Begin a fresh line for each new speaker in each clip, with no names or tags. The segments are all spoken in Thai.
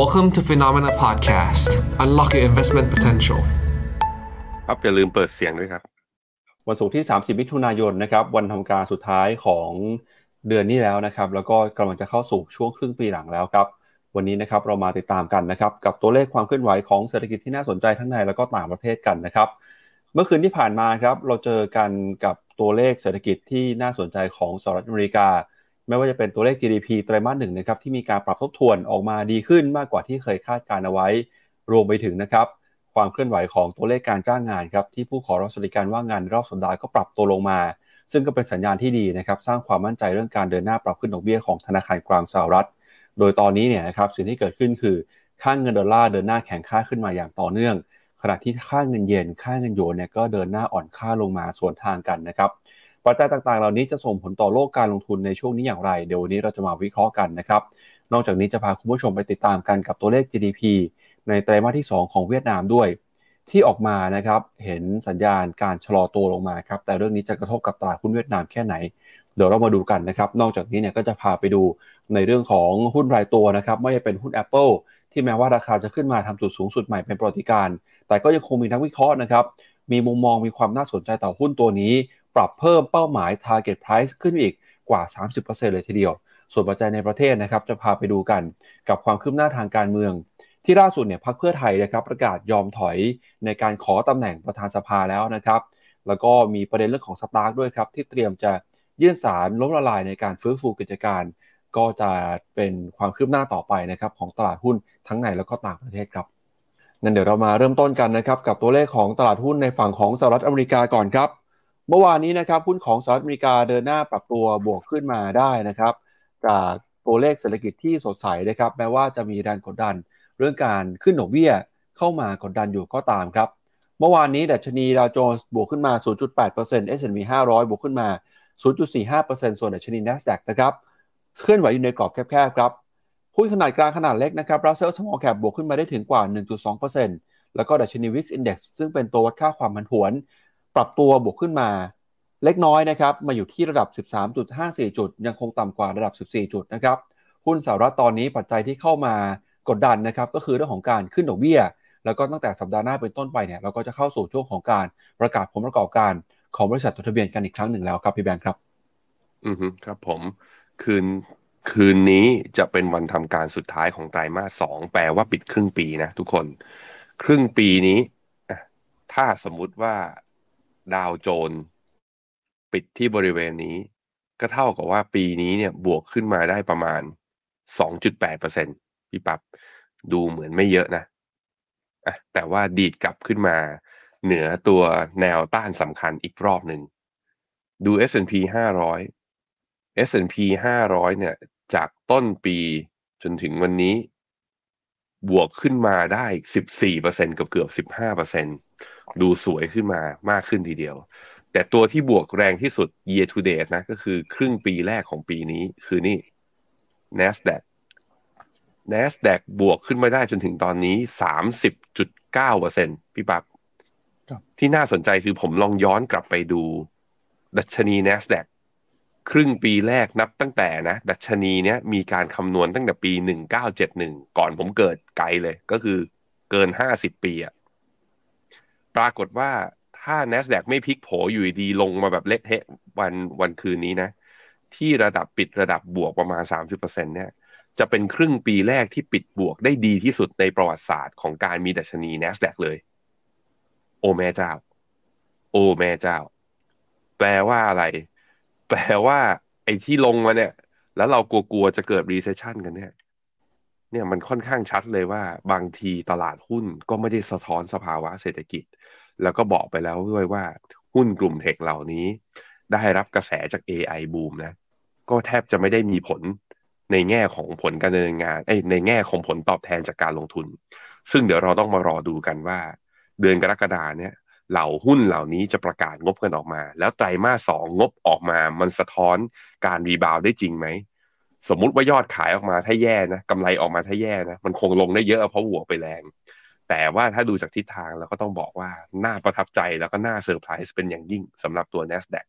Welcome to Phenomena Podcast. Unlock your investment potential.
ครับอย่าลืมเปิดเสียงด้วยครับ
วันศุกร์ที่ 30 มิถุนายนนะครับวันทำการสุดท้ายของเดือนนี้แล้วนะครับ แล้วก็กำลังจะเข้าสู่ช่วงครึ่งปีหลังแล้วครับ วันนี้นะครับเรามาติดตามกันนะครับ กับตัวเลขความเคลื่อนไหวของเศรษฐกิจที่น่าสนใจทั้งในแล้วก็ต่างประเทศกันนะครับ เมื่อคืนที่ผ่านมาครับเราเจอกันกับตัวเลขเศรษฐกิจที่น่าสนใจของสหรัฐอเมริกา ไม่ว่าจะเป็นตัวเลข GDP ไตรมาสหนึ่งนะครับที่มีการปรับทบทวนออกมาดีขึ้นมากกว่าที่เคยคาดการเอาไว้ รวมไปถึงนะครับความเคลื่อนไหวของตัวเลขการจ้างงานครับที่ผู้ขอรับสวัสดิการว่างงานรอบสัปดาห์ก็ปรับตัวลงมา ซึ่งก็เป็นสัญญาณที่ดีนะครับสร้างความมั่นใจเรื่องการเดินหน้าปรับขึ้นดอกเบี้ยของธนาคารกลางสหรัฐ โดยตอนนี้เนี่ยนะครับสิ่งที่เกิดขึ้นคือค่างเงินดอลลาร์เดินหน้าแข็งค่าขึ้นมาอย่างต่อเนื่อง ขณะที่ค่าเงินเยนค่าเงินโยนเนี่ยก็เดินหน้าอ่อนค่าลงมาสวนทางกันนะครับ ปัจจัยต่างๆ เหล่านี้จะส่งผลต่อโลกการลงทุนในช่วงนี้อย่างไร เดี๋ยววันนี้เราจะมาวิเคราะห์กันนะครับ นอกจากนี้จะพาคุณผู้ชมไปติดตามกันกับตัวเลข GDP ในไตรมาสที่ 2 ของเวียดนามด้วย ที่ออกมานะครับเห็นสัญญาณการชะลอตัวลงมาครับแต่เรื่องนี้จะกระทบกับตลาดหุ้นเวียดนามแค่ไหน เดี๋ยวเรามาดูกันนะครับ นอกจากนี้เนี่ยก็จะพาไปดูในเรื่องของหุ้นรายตัวนะครับไม่ว่าจะเป็นหุ้น Apple ที่แม้ว่าราคาจะขึ้นมาทำจุดสูงสุดใหม่เป็นประวัติการ แต่ก็ยังคงมีนักวิเคราะห์นะครับมีมุมมองมีความน่าสนใจต่อหุ้นตัวนี้ ปรับเพิ่มเป้าหมาย target price ขึ้นอีกกว่า 30%เลยทีเดียว ส่วนปัจจัยในประเทศนะครับจะพาไปดูกันกับความคืบหน้าทางการเมือง ที่ล่าสุดเนี่ยพรรคเพื่อไทยนะครับประกาศยอมถอยในการขอตำแหน่งประธานสภาแล้วนะครับ แล้วก็มีประเด็นเรื่องของสตาร์กด้วยครับที่เตรียมจะยื่นสารล้มละลายในการฟื้นฟูกิจการ ก็จะเป็นความคืบหน้าต่อไปนะครับของตลาดหุ้นทั้งในแล้วก็ต่างประเทศครับงั้นเดี๋ยวเรามาเริ่มต้นกันนะครับกับตัวเลขของตลาดหุ้นในฝั่งของสหรัฐอเมริกาก่อนครับ เมื่อวานนี้นะครับหุ้นของสหรัฐอเมริกาเดินหน้าปรับตัวบวกขึ้นมาได้นะครับจากตัวเลขเศรษฐกิจที่สดใสนะครับแม้ว่าจะมีแรงกดดันเรื่องการขึ้นดอกเบี้ยเข้ามากดดันอยู่ก็ตามครับ เมื่อวานนี้ดัชนีดาวโจนส์บวกขึ้นมา 0.8% S&P 500 บวกขึ้นมา 0.45%ส่วนดัชนี NASDAQ นะครับเคลื่อนไหวอยู่ในกรอบแคบๆครับหุ้นขนาดกลางขนาดเล็กนะครับ Russell Small Cap บวกขึ้นมาได้ถึงกว่า 1.2%แล้วก็ดัชนี Wix Index ซึ่งเป็นตัววัดค่าความผันผวน ปรับตัวบวกขึ้นมาเล็กน้อยนะครับมาอยู่ที่ระดับ 13.54 จุด ยังคงต่ำกว่าระดับ 14 จุดนะครับหุ้นสหรัฐตอนนี้ปัจจัยที่เข้ามากดดันนะครับก็คือเรื่องของการขึ้นดอกเบี้ย แล้วก็ตั้งแต่สัปดาห์หน้าเป็นต้นไปเนี่ยเราก็จะเข้าสู่ช่วงของการประกาศผลประกอบการของบริษัทจดทะเบียนกันอีกครั้งหนึ่งแล้วครับพี่แบงค์ครับ
อือฮึครับผมคืนคืนนี้จะเป็นวันทำการสุดท้ายของไตรมาสสองแปลว่าปิดครึ่งปีนะทุกคน ครึ่งปีนี้ถ้าสมมุติว่า ดาวโจนปิดที่บริเวณนี้ ก็เท่ากับว่าปีนี้เนี่ยบวกขึ้นมาได้ประมาณ 2.8%พี่ปับ๊บดูเหมือนไม่เยอะนะอะแต่ว่าดีดกลับขึ้นมา เหนือตัวแนวต้านสำคัญอีกรอบหนึ่ง ดู S&P 500 S&P 500 เนี่ย จากต้นปีจนถึงวันนี้ บวกขึ้นมาได้ 14%กับเกือบ 15% ดูสวยขึ้นมามากขึ้นทีเดียว แต่ตัวที่บวกแรงที่สุด year to date นะ ก็คือครึ่งปีแรกของปีนี้คือนี่ NASDAQ NASDAQ บวกขึ้นมาได้จนถึงตอนนี้ 30.9%พี่ปับ๊บที่น่าสนใจคือผมลองย้อนกลับไปดู ดัชนี NASDAQ ครึ่งปีแรกนับตั้งแต่นะ ดัชนีเนี้ยมีการคำนวณตั้งแต่ปี 1971 ก่อนผมเกิดไกลเลย ก็คือเกิน 50 ปีอะ ปรากฏว่าถ้า NASDAQ ไม่พลิกโผอยู่ดีลงมาแบบเละเทะวันวันคืนนี้นะ ที่ระดับปิดระดับบวกประมาณ 30%เนี่ยจะเป็นครึ่งปีแรกที่ปิดบวกได้ดีที่สุดในประวัติศาสตร์ของการมีดัชนี NASDAQ เลย โอแม่เจ้า โอแม่เจ้า แปลว่าอะไร แปลว่า ไอ้ที่ลงมาเนี่ย แล้วเรากลัวๆจะเกิด recession กันเนี่ย เนี่ยมันค่อนข้างชัดเลยว่าบางทีตลาดหุ้นก็ไม่ได้สะท้อนสภาวะเศรษฐกิจ แล้วก็บอกไปแล้วด้วยว่าหุ้นกลุ่มเทคเหล่านี้ ได้รับกระแสจาก AI บูมนะ ก็แทบจะไม่ได้มีผลในแง่ของผลการดำเนินงานในแง่ของผลตอบแทนจากการลงทุน ซึ่งเดี๋ยวเราต้องมารอดูกันว่า เดือนกรกฎาเนี่ยเหล่าหุ้นเหล่านี้จะประกาศงบกันออกมา แล้วไตรมาสสองงบออกมา มันสะท้อนการรีบาวได้จริงไหม สมมุติว่ายอดขายออกมาถ้าแย่นะกำไรออกมาถ้าแย่นะมันคงลงได้เยอะเพราะหัวไปแรง แต่ว่าถ้าดูจากทิศทางเราก็ต้องบอกว่าน่าประทับใจแล้วก็น่าเซอร์ไพรส์เป็นอย่างยิ่งสำหรับตัว NASDAQ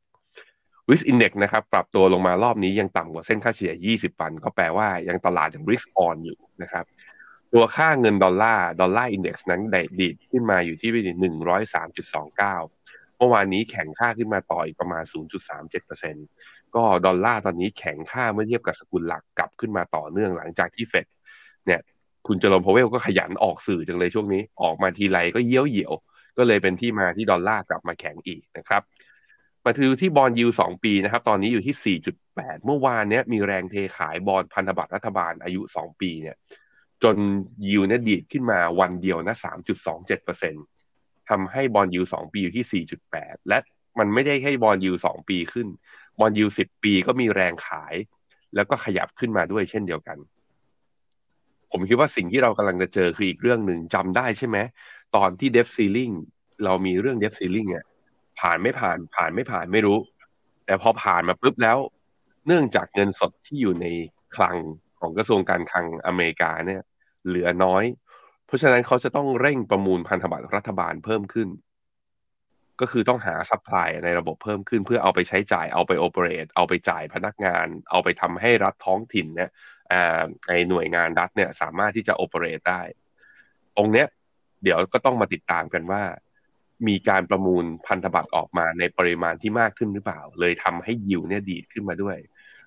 VIX Index นะครับปรับตัวลงมารอบนี้ยังต่ำกว่าเส้นค่าเฉลี่ย 20 วัน ก็แปลว่ายังตลาดยัง risk on อยู่นะครับ ตัวค่าเงินดอลลาร์ Dollar Index นั้นได้ดีดขึ้นมาอยู่ที่หนึ่งร้อยสามจุดสองเก้าเมื่อวานนี้แข็งค่าขึ้นมาต่ออีกประมาณ 0.37% ก็ดอลลาร์ตอนนี้แข็งค่าเมื่อเทียบกับสกุลหลักกลับขึ้นมาต่อเนื่องหลังจากที่เฟดเนี่ย คุณเจอโรมพาวเวลล์ก็ขยันออกสื่อจังเลยช่วงนี้ ออกมาทีไรก็เยี่ยวเหี่ยว ก็เลยเป็นที่มาที่ดอลลาร์กลับมาแข็งอีกนะครับ มาดูที่ bond yield สองปีนะครับ ตอนนี้อยู่ที่ 4.8 เมื่อวานเนี้ยมีแรงเทขายบอลพันธบัตรรัฐบาลอายุ 2 ปีเนี่ย จนยูเนี่ยดีดขึ้นมาวันเดียวนะ3.27%ทำให้ bond yield สองปีอยู่ที่ 4.8 และมันไม่ได้แค่ bond yield สองปีขึ้น bond yield 10ปีก็มีแรงขาย แล้วก็ขยับขึ้นมาด้วยเช่นเดียวกัน ผมคิดว่าสิ่งที่เรากำลังจะเจอคืออีกเรื่องหนึ่งจำได้ใช่ไหมตอนที่ debt ceiling เรามีเรื่อง debt ceiling เนี่ยผ่านไม่ผ่านผ่านไม่ผ่านไม่รู้ แต่พอผ่านมาปุ๊บแล้ว เนื่องจากเงินสดที่อยู่ในคลังของกระทรวงการคลังอเมริกาเนี่ย เหลือน้อย เพราะฉะนั้นเขาจะต้องเร่งประมูลพันธบัตรรัฐบาลเพิ่มขึ้น ก็คือต้องหา supply ในระบบเพิ่มขึ้น เพื่อเอาไปใช้จ่ายเอาไป operate เอาไปจ่ายพนักงาน เอาไปทำให้รัฐท้องถิ่นเนี่ยในหน่วยงานรัฐเนี่ยสามารถที่จะโอเปเรตได้ตรงเนี้ยเดี๋ยวก็ต้องมาติดตามกันว่า มีการประมูลพันธบัตรออกมาในปริมาณที่มากขึ้นหรือเปล่า เลยทำให้ยิวเนี่ยดีดขึ้นมาด้วย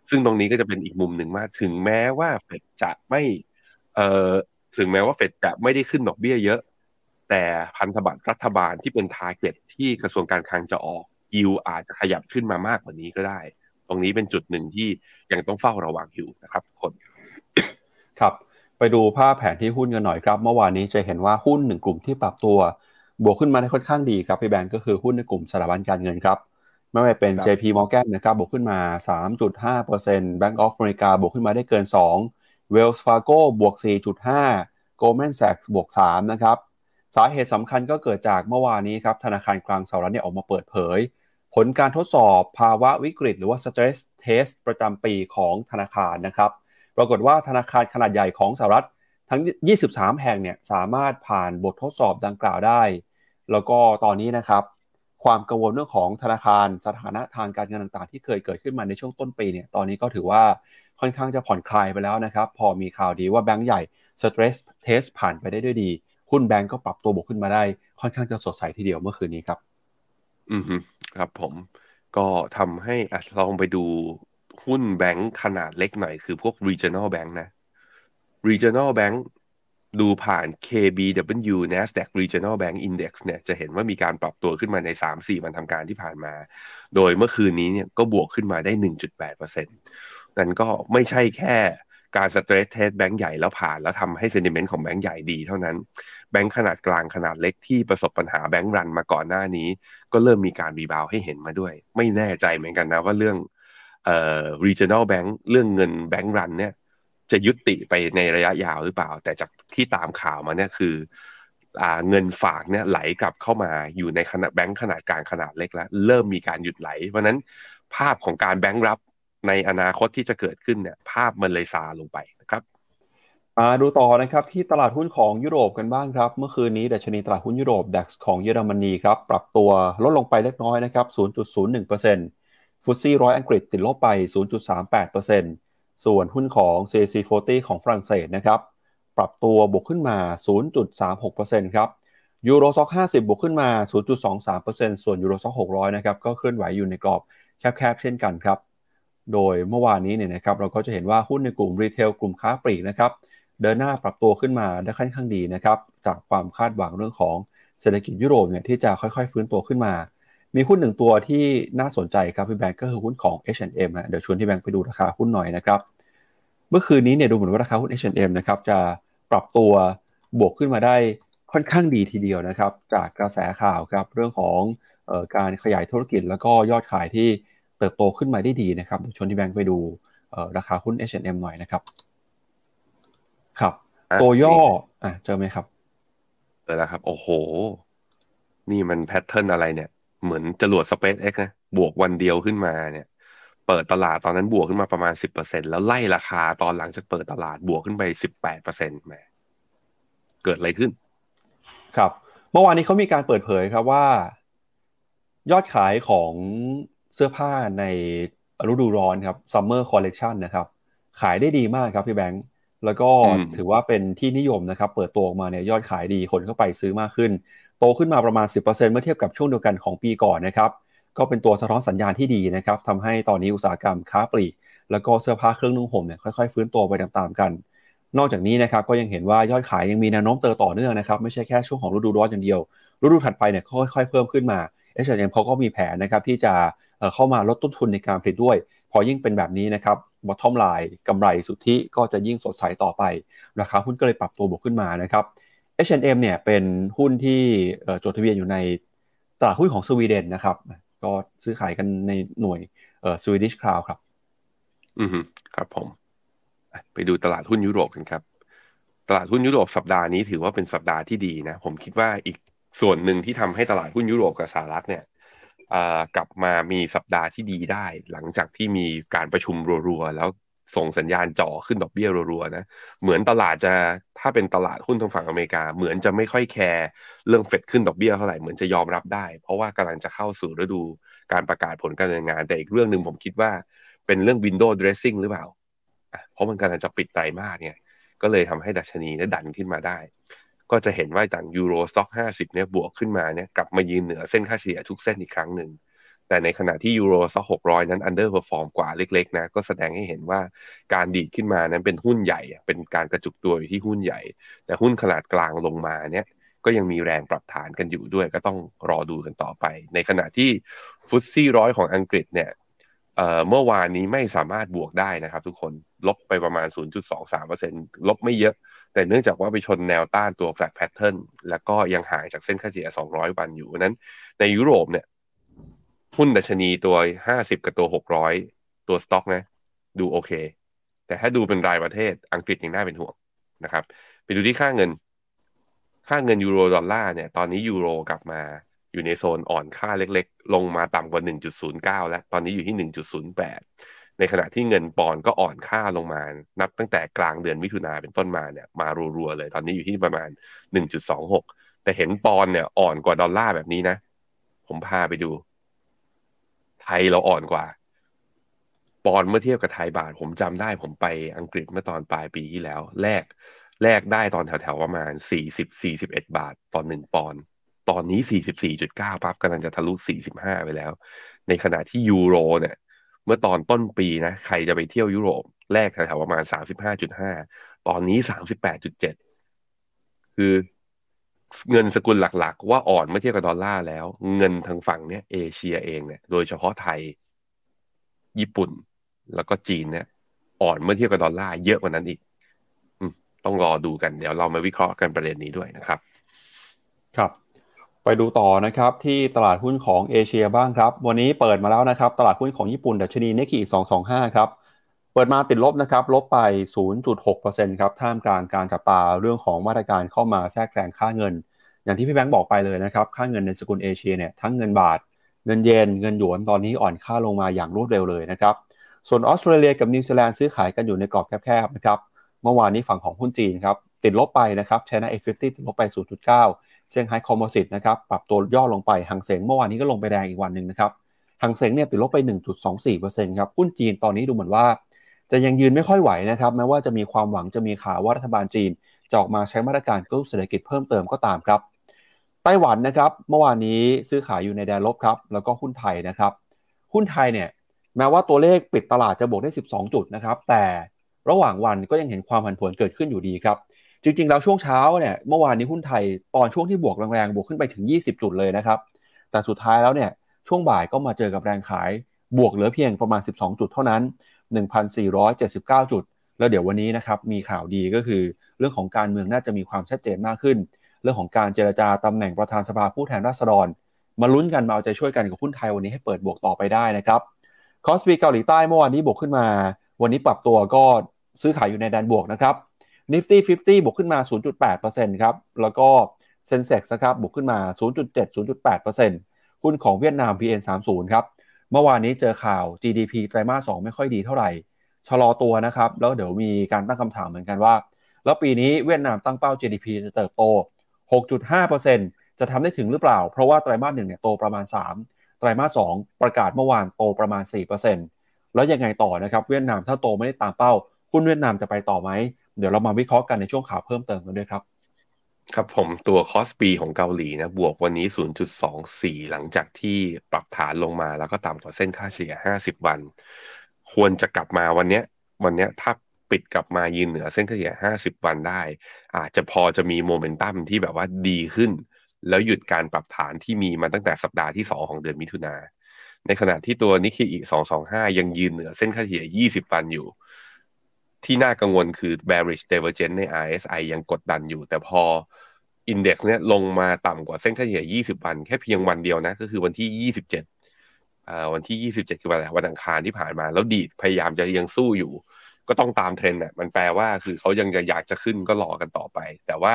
ซึ่งตรงนี้ก็จะเป็นอีกมุมหนึ่งมากถึงแม้ว่าเฟดจะไม่เอ่อถึงแม้ว่าเฟดจะไม่ได้ขึ้นดอกเบี้ยเยอะ แต่พันธบัตรรัฐบาลที่เป็นทาร์เก็ตที่กระทรวงการคลังจะออกยิวอาจจะขยับขึ้นมามากกว่านี้ก็ได้ ตรงนี้เป็นจุดหนึ่งที่ยังต้องเฝ้าระวังอยู่นะครับคน
ครับ ไปดูภาพแผนที่หุ้นกันหน่อยครับ เมื่อวานนี้จะเห็นว่าหุ้นหนึ่งกลุ่มที่ปรับตัว บวกขึ้นมาได้ค่อนข้างดีครับพี่แบงก์ก็คือหุ้นในกลุ่มสถาบันการเงินครับไม่ว่าเป็น JP Morgan นะครับบวกขึ้นมา 3.5% Bank of America บวกขึ้นมาได้เกิน 2 Wells Fargo บวก 4.5 Goldman Sachs บวก 3 นะครับ สาเหตุสำคัญก็เกิดจากเมื่อวานนี้ครับธนาคารกลางสหรัฐเนี่ยออกมาเปิดเผย ผลการทดสอบภาวะวิกฤต หรือว่า stress test ประจำปีของธนาคารนะครับปรากฏว่าธนาคารขนาดใหญ่ของสหรัฐทั้ง 23 แห่งเนี่ยสามารถผ่านบททดสอบดังกล่าวได้ แล้วก็ตอนนี้นะครับ ความกังวลเรื่องของธนาคารสถานะทางการเงินต่างๆ ที่เคยเกิดขึ้นมาในช่วงต้นปีเนี่ยตอนนี้ก็ถือว่าค่อนข้างจะผ่อนคลายไปแล้วนะครับ พอมีข่าวดีว่าแบงก์ใหญ่ stress test ผ่านไปได้ด้วยดี หุ้นแบงก์ก็ปรับตัวบวกขึ้นมาได้ ค่อนข้างจะสดใสทีเดียวเมื่อคืนนี้ครับ
อืมครับผมก็ทำให้เออลองไปดูหุ้นแบงก์ขนาดเล็กหน่อย คือพวก regional bank นะ regional bank ดูผ่าน KBW Nasdaq Regional Bank Index เนี่ยจะเห็นว่ามีการปรับตัวขึ้นมาใน 3-4 วันทำการที่ผ่านมา โดยเมื่อคืนนี้เนี่ยก็บวกขึ้นมาได้ 1.8%นั่นก็ไม่ใช่แค่ การ stress test แบงก์ใหญ่แล้วผ่าน แล้วทำให้ sentiment ของแบงก์ใหญ่ดีเท่านั้น แบงก์ขนาดกลางขนาดเล็กที่ประสบปัญหาแบงก์รันมาก่อนหน้านี้ ก็เริ่มมีการรีบาวให้เห็นมาด้วย ไม่แน่ใจเหมือนกันนะว่าเรื่องเอ่อ regional bank เรื่องเงินแบงก์รันเนี่ยจะยุติไปในระยะยาวหรือเปล่า แต่จากที่ตามข่าวมาเนี่ยคือเงินฝากเนี่ยไหลกลับเข้ามาอยู่ในขนาดแบงค์ขนาดกลางขนาดเล็กแล้ว เริ่มมีการหยุดไหล เพราะนั้นภาพของการแบงค์รับ ในอนาคตที่จะเกิดขึ้นเนี่ยภาพมันเลยซาลงไปนะครับ
มาดูต่อนะครับที่ตลาดหุ้นของยุโรปกันบ้างครับ เมื่อคืนนี้ดัชนีตลาดหุ้นยุโรป DAX ของเยอรมนีครับปรับตัวลดลงไปเล็กน้อยนะครับ 0.01%ฟุตซี่ร้อยอังกฤษติดลบไป 0.38%ส่วนหุ้นของ CAC 40ของฝรั่งเศสนะครับปรับตัวบวกขึ้นมา 0.36%ครับยูโรซ็อก50 บวกขึ้นมา 0.23%ส่วนยูโรซ็อก600 นะครับก็เคลื่อนไหวอยู่ในกรอบแคบๆเช่นกันครับ โดยเมื่อวานนี้เนี่ยนะครับเราก็จะเห็นว่าหุ้นในกลุ่มรีเทลกลุ่มค้าปลีกนะครับเดินหน้าปรับตัวขึ้นมาได้ค่อนข้างดีนะครับจากความคาดหวังเรื่องของเศรษฐกิจยุโรปเนี่ยที่จะค่อยๆ ฟื้นตัวขึ้นมา มีหุ้นหนึ่งตัวที่น่าสนใจครับพี่แบงก์ก็คือหุ้นของ H&M ฮะเดี๋ยวชวนที่แบงก์ไปดูราคาหุ้นหน่อยนะครับเมื่อคืนนี้เนี่ยดูเหมือนว่าราคาหุ้น H&M นะครับจะปรับตัวบวกขึ้นมาได้ค่อนข้างดีทีเดียวนะครับจากกระแสข่าวครับเรื่องของออการขยายธุรกิจแล้วก็ยอดขายที่ เติบโตขึ้นมาได้ดีนะครับเดี๋ยวชวนที่แบงก์ไปดูราคาหุ้น H&M หน่อยนะครับ ครับ ตัวย่ออะเจอไหมครับ
เจอแล้วครับ โอ้โห นี่มันแพทเทิร์นอะไรเนี่ย เหมือนจรวด SpaceX นะ บวกวันเดียวขึ้นมาเนี่ย เปิดตลาดตอนนั้นบวกขึ้นมาประมาณ 10%แล้วไล่ราคาตอนหลังจากเปิดตลาดบวกขึ้นไป 18%แหมเกิดอะไรขึ้น
ครับ เมื่อวานนี้เขามีการเปิดเผยครับว่า ยอดขายของ เสื้อผ้าในฤดูร้อนครับ Summer Collection นะครับ ขายได้ดีมากครับพี่แบงค์แล้วก็ถือว่าเป็นที่นิยมนะครับ เปิดตัวออกมาเนี่ยยอดขายดีคนเข้าไปซื้อมากขึ้น โตขึ้นมาประมาณ 10%เมื่อเทียบกับช่วงเดียวกันของปีก่อนนะครับก็เป็นตัวสะท้อนสัญญาณที่ดีนะครับทำให้ตอนนี้อุตสาหกรรมค้าปลีก แล้วก็เสื้อผ้าเครื่องนุ่งห่มเนี่ยค่อยๆ ฟื้นตัวไปตามๆกัน นอกจากนี้นะครับก็ยังเห็นว่ายอดขายยังมีแนวโน้มเติบต่อเนื่องนะครับไม่ใช่แค่ช่วงของฤดูร้อนอย่างเดียว ฤดูถัดไปเนี่ยค่อยๆเพิ่มขึ้นมา H&M เขาก็มีแผนนะครับที่จะ เข้ามาลดต้นทุนในการผลิตด้วย พอยิ่งเป็นแบบนี้นะครับ bottom line กำไรสุทธิก็จะยิ่งสดใสต่อไป ราคาหุ้นก็เลยปรับตัวบวกขึ้นมานะครับ H&M เนี่ยเป็นหุ้นที่จดทะเบียนอยู่ในตลาดหุ้นของสวีเดนนะครับ ก็ซื้อขายกันในหน่วยสวีดิชคราวครับ
อืมครับผม ไปดูตลาดหุ้นยุโรปกันครับ ตลาดหุ้นยุโรปสัปดาห์นี้ถือว่าเป็นสัปดาห์ที่ดีนะ ผมคิดว่าอีกส่วนหนึ่งที่ทำให้ตลาดหุ้นยุโรปกับสหรัฐเนี่ย กลับมามีสัปดาห์ที่ดีได้ หลังจากที่มีการประชุมรัวๆ แล้วส่งสัญญาณจ่อขึ้นดอกเบี้ยรัวๆนะเหมือนตลาดจะถ้าเป็นตลาดหุ้นทางฝั่งอเมริกา เหมือนจะไม่ค่อยแคร์เรื่องเฟดขึ้นดอกเบี้ยเท่าไหร่เหมือนจะยอมรับได้ เพราะว่ากำลังจะเข้าสู่ฤดูการประกาศผลการดำเนินงาน แต่อีกเรื่องหนึ่งผมคิดว่าเป็นเรื่อง window dressing หรือเปล่า เพราะมันกำลังจะปิดไตรมาสเนี่ยก็เลยทำให้ดัชนีเนี่ยดันขึ้นมาได้ ก็จะเห็นว่าตัว Euro Stoxx ห้าสิบเนี่ยบวกขึ้นมาเนี่ยกลับมายืนเหนือเส้นค่าเฉลี่ยทุกเส้นอีกครั้งหนึ่ง แต่ในขณะที่ Euro Stoxx หกร้อยนั้น underperform กว่าเล็กๆนะก็แสดงให้เห็นว่าการดีดขึ้นมานั้นเป็นหุ้นใหญ่ เป็นการกระจุกตัวอยู่ที่หุ้นใหญ่ แต่หุ้นขนาดกลางลงมาเนี่ยก็ยังมีแรงปรับฐานกันอยู่ด้วย ก็ต้องรอดูกันต่อไป ในขณะที่ฟุตซี่ร้อยของอังกฤษเนี่ยเมื่อวานนี้ไม่สามารถบวกได้นะครับทุกคนลบไปประมาณ 0.23%ลบไม่เยอะ แต่เนื่องจากว่าไปชนแนวต้านตัว flat pattern แล้วก็ยังห่างจากเส้นค่าเฉลี่ย 200 วันอยู่นั้น ในยุโรปเนี่ย หุ้นดัชนีตัว 50 กับตัว 600 ตัวสต็อกนะ ดูโอเค แต่ถ้าดูเป็นรายประเทศอังกฤษยังน่าเป็นห่วงนะครับ ไปดูที่ค่าเงิน ค่าเงินยูโรดอลลาร์เนี่ย ตอนนี้ยูโรกลับมาอยู่ในโซนอ่อนค่าเล็ก ๆ ลงมาต่ำกว่า 1.09 แล้ว ตอนนี้อยู่ที่ 1.08 ในขณะที่เงินปอนก็อ่อนค่าลงมา นับตั้งแต่กลางเดือนมิถุนาเป็นต้นมาเนี่ยมารัวๆเลย ตอนนี้อยู่ที่ประมาณ 1.26 แต่เห็นปอนเนี่ยอ่อนกว่าดอลลาร์แบบนี้นะ ผมพาไปดู ไทยเราอ่อนกว่า ปอนเมื่อเทียบกับไทยบาท ผมจำได้ผมไปอังกฤษเมื่อตอนปลายปีที่แล้ว แลกแลกได้ตอนแถวๆประมาณ 40-41 บาทต่อหนึ่งปอนตอนนี้ 44.9ปั๊บกำลังจะทะลุ 45 ไปแล้ว ในขณะที่ยูโรเนี่ย เมื่อตอนต้นปีนะใครจะไปเที่ยวยุโรปแรกแถวๆประมาณสามสิบห้าจุดห้าตอนนี้สามสิบแปดจุดเจ็ดคือเงินสกุลหลักๆ ว่าอ่อนเมื่อเทียบกับดอลลาร์แล้ว เงินทางฝั่งเนี้ยเอเชียเองเนี่ยโดยเฉพาะไทย ญี่ปุ่นแล้วก็จีนเนี่ยอ่อนเมื่อเทียบกับดอลลาร์เยอะกว่านั้นอีกต้องรอดูกันเดี๋ยวเรามาวิเคราะห์กันประเด็นนี้ด้วยนะครับ
ครับ ไปดูต่อนะครับที่ตลาดหุ้นของเอเชียบ้างครับ วันนี้เปิดมาแล้วนะครับ ตลาดหุ้นของญี่ปุ่นดัชนีเนกิ225 ครับ เปิดมาติดลบนะครับ ลบไป 0.6%ครับ ท่ามกลางการจับตาเรื่องของมาตรการเข้ามาแทรกแซงค่าเงิน อย่างที่พี่แบงค์บอกไปเลยนะครับ ค่าเงินในสกุลเอเชียเนี่ยทั้งเงินบาท เงินเยนเงินหยวนตอนนี้อ่อนค่าลงมาอย่างรวดเร็วเลยนะครับ ส่วนออสเตรเลียกับนิวซีแลนด์ซื้อขายกันอยู่ในกรอบแคบๆนะครับ เมื่อวานนี้ฝั่งของหุ้นจีนครับติดลบไปนะครับ China A50ติดลบไป 0.9 เซี่ยงไฮ้ Composite นะครับปรับตัวย่อลงไปฮั่งเส็งเมื่อวานนี้ก็ลงไปแดงอีกวันหนึ่งนะครับฮั่งเส็งเนี่ยติดลบไป 1.24%ครับหุ้นจีนตอนนี้ดูเหมือนว่า จะยังยืนไม่ค่อยไหวนะครับแม้ว่าจะมีความหวังจะมีข่าวว่ารัฐบาลจีนจะออกมาใช้มาตรการกระตุ้นเศรษฐกิจเพิ่มเติมก็ตามครับไต้หวันนะครับเมื่อวานนี้ซื้อขายอยู่ในแดนลบครับแล้วก็หุ้นไทยนะครับหุ้นไทยเนี่ยแม้ว่าตัวเลขปิดตลาดจะบวกได้ 12 จุดนะครับแต่ระหว่างวันก็ยังเห็นความผันผวนเกิดขึ้นอยู่ดีครับ จริงๆ แล้วช่วงเช้าเนี่ยเมื่อวานนี้หุ้นไทยตอนช่วงที่บวกแรงๆบวกขึ้นไปถึง 20 จุดเลยนะครับ แต่สุดท้ายแล้วเนี่ยช่วงบ่ายก็มาเจอกับแรงขายบวกเหลือเพียงประมาณ 12 จุดเท่านั้น 1,479 จุด แล้วเดี๋ยววันนี้นะครับมีข่าวดีก็คือ เรื่องของการเมืองน่าจะมีความชัดเจนมากขึ้น เรื่องของการเจรจาตำแหน่งประธานสภาผู้แทนราษฎร มาลุ้นกันมาเอาใจช่วยกันกับหุ้นไทยวันนี้ให้เปิดบวกต่อไปได้นะครับคอสปีเกาหลีใต้เมื่อวานนี้บวกขึ้นมา วันนี้ปรับตัวก็ซื้อขายอยู่ในแดนบวกนะครับ Nifty 50 บวกขึ้นมา 0.8%ครับ แล้วก็ Sensex นะครับ บวกขึ้นมา 0.7 0.8%หุ้นของเวียดนาม VN30 ครับ เมื่อวานนี้เจอข่าว GDP ไตรมาส 2 ไม่ค่อยดีเท่าไหร่ ชะลอตัวนะครับ แล้วเดี๋ยวมีการตั้งคำถามเหมือนกันว่า แล้วปีนี้เวียดนามตั้งเป้า GDP จะเติบโต 6.5%จะทำได้ถึงหรือเปล่า เพราะว่าไตรมาสหนึ่งเนี่ยโตประมาณ 3 ไตรมาส 2 ประกาศเมื่อวานโตประมาณ 4%แล้วยังไงต่อนะครับ เวียดนามถ้าโตไม่ได้ตามเป้าหุ้นเวียดนามจะไปต่อไหม เดี๋ยวเรามาวิเคราะห์กันในช่วงข่าวเพิ่มเติมกันด้วยครับ
ครับผมตัวคอสปีของเกาหลีนะบวกวันนี้ 0.24 หลังจากที่ปรับฐานลงมาแล้วก็ต่ำกว่าเส้นค่าเฉลี่ย 50 วัน ควรจะกลับมาวันเนี้ยวันเนี้ยถ้าปิดกลับมายืนเหนือเส้นค่าเฉลี่ย 50 วันได้ อาจจะพอจะมีโมเมนตัมที่แบบว่าดีขึ้น แล้วหยุดการปรับฐานที่มีมาตั้งแต่สัปดาห์ที่ 2 ของเดือนมิถุนา ในขณะที่ตัวนิกเกอี225 ยังยืนเหนือเส้นค่าเฉลี่ย 20 วันอยู่ ที่น่ากังวลคือ bearish divergence ใน RSI ยังกดดันอยู่ แต่พออินเด็กซ์เนี่ยลงมาต่ำกว่าเส้นค่าเฉลี่ย 20 วัน แค่เพียงวันเดียวนะ ก็คือวันที่ 27อ่าวันที่ 27 คือวันอะไรวันอังคารที่ผ่านมา แล้วดีดพยายามจะยังสู้อยู่ ก็ต้องตามเทรนด์น่ะมันแปลว่าคือเขายังจะอยากจะขึ้นก็รอกันต่อไป แต่ว่า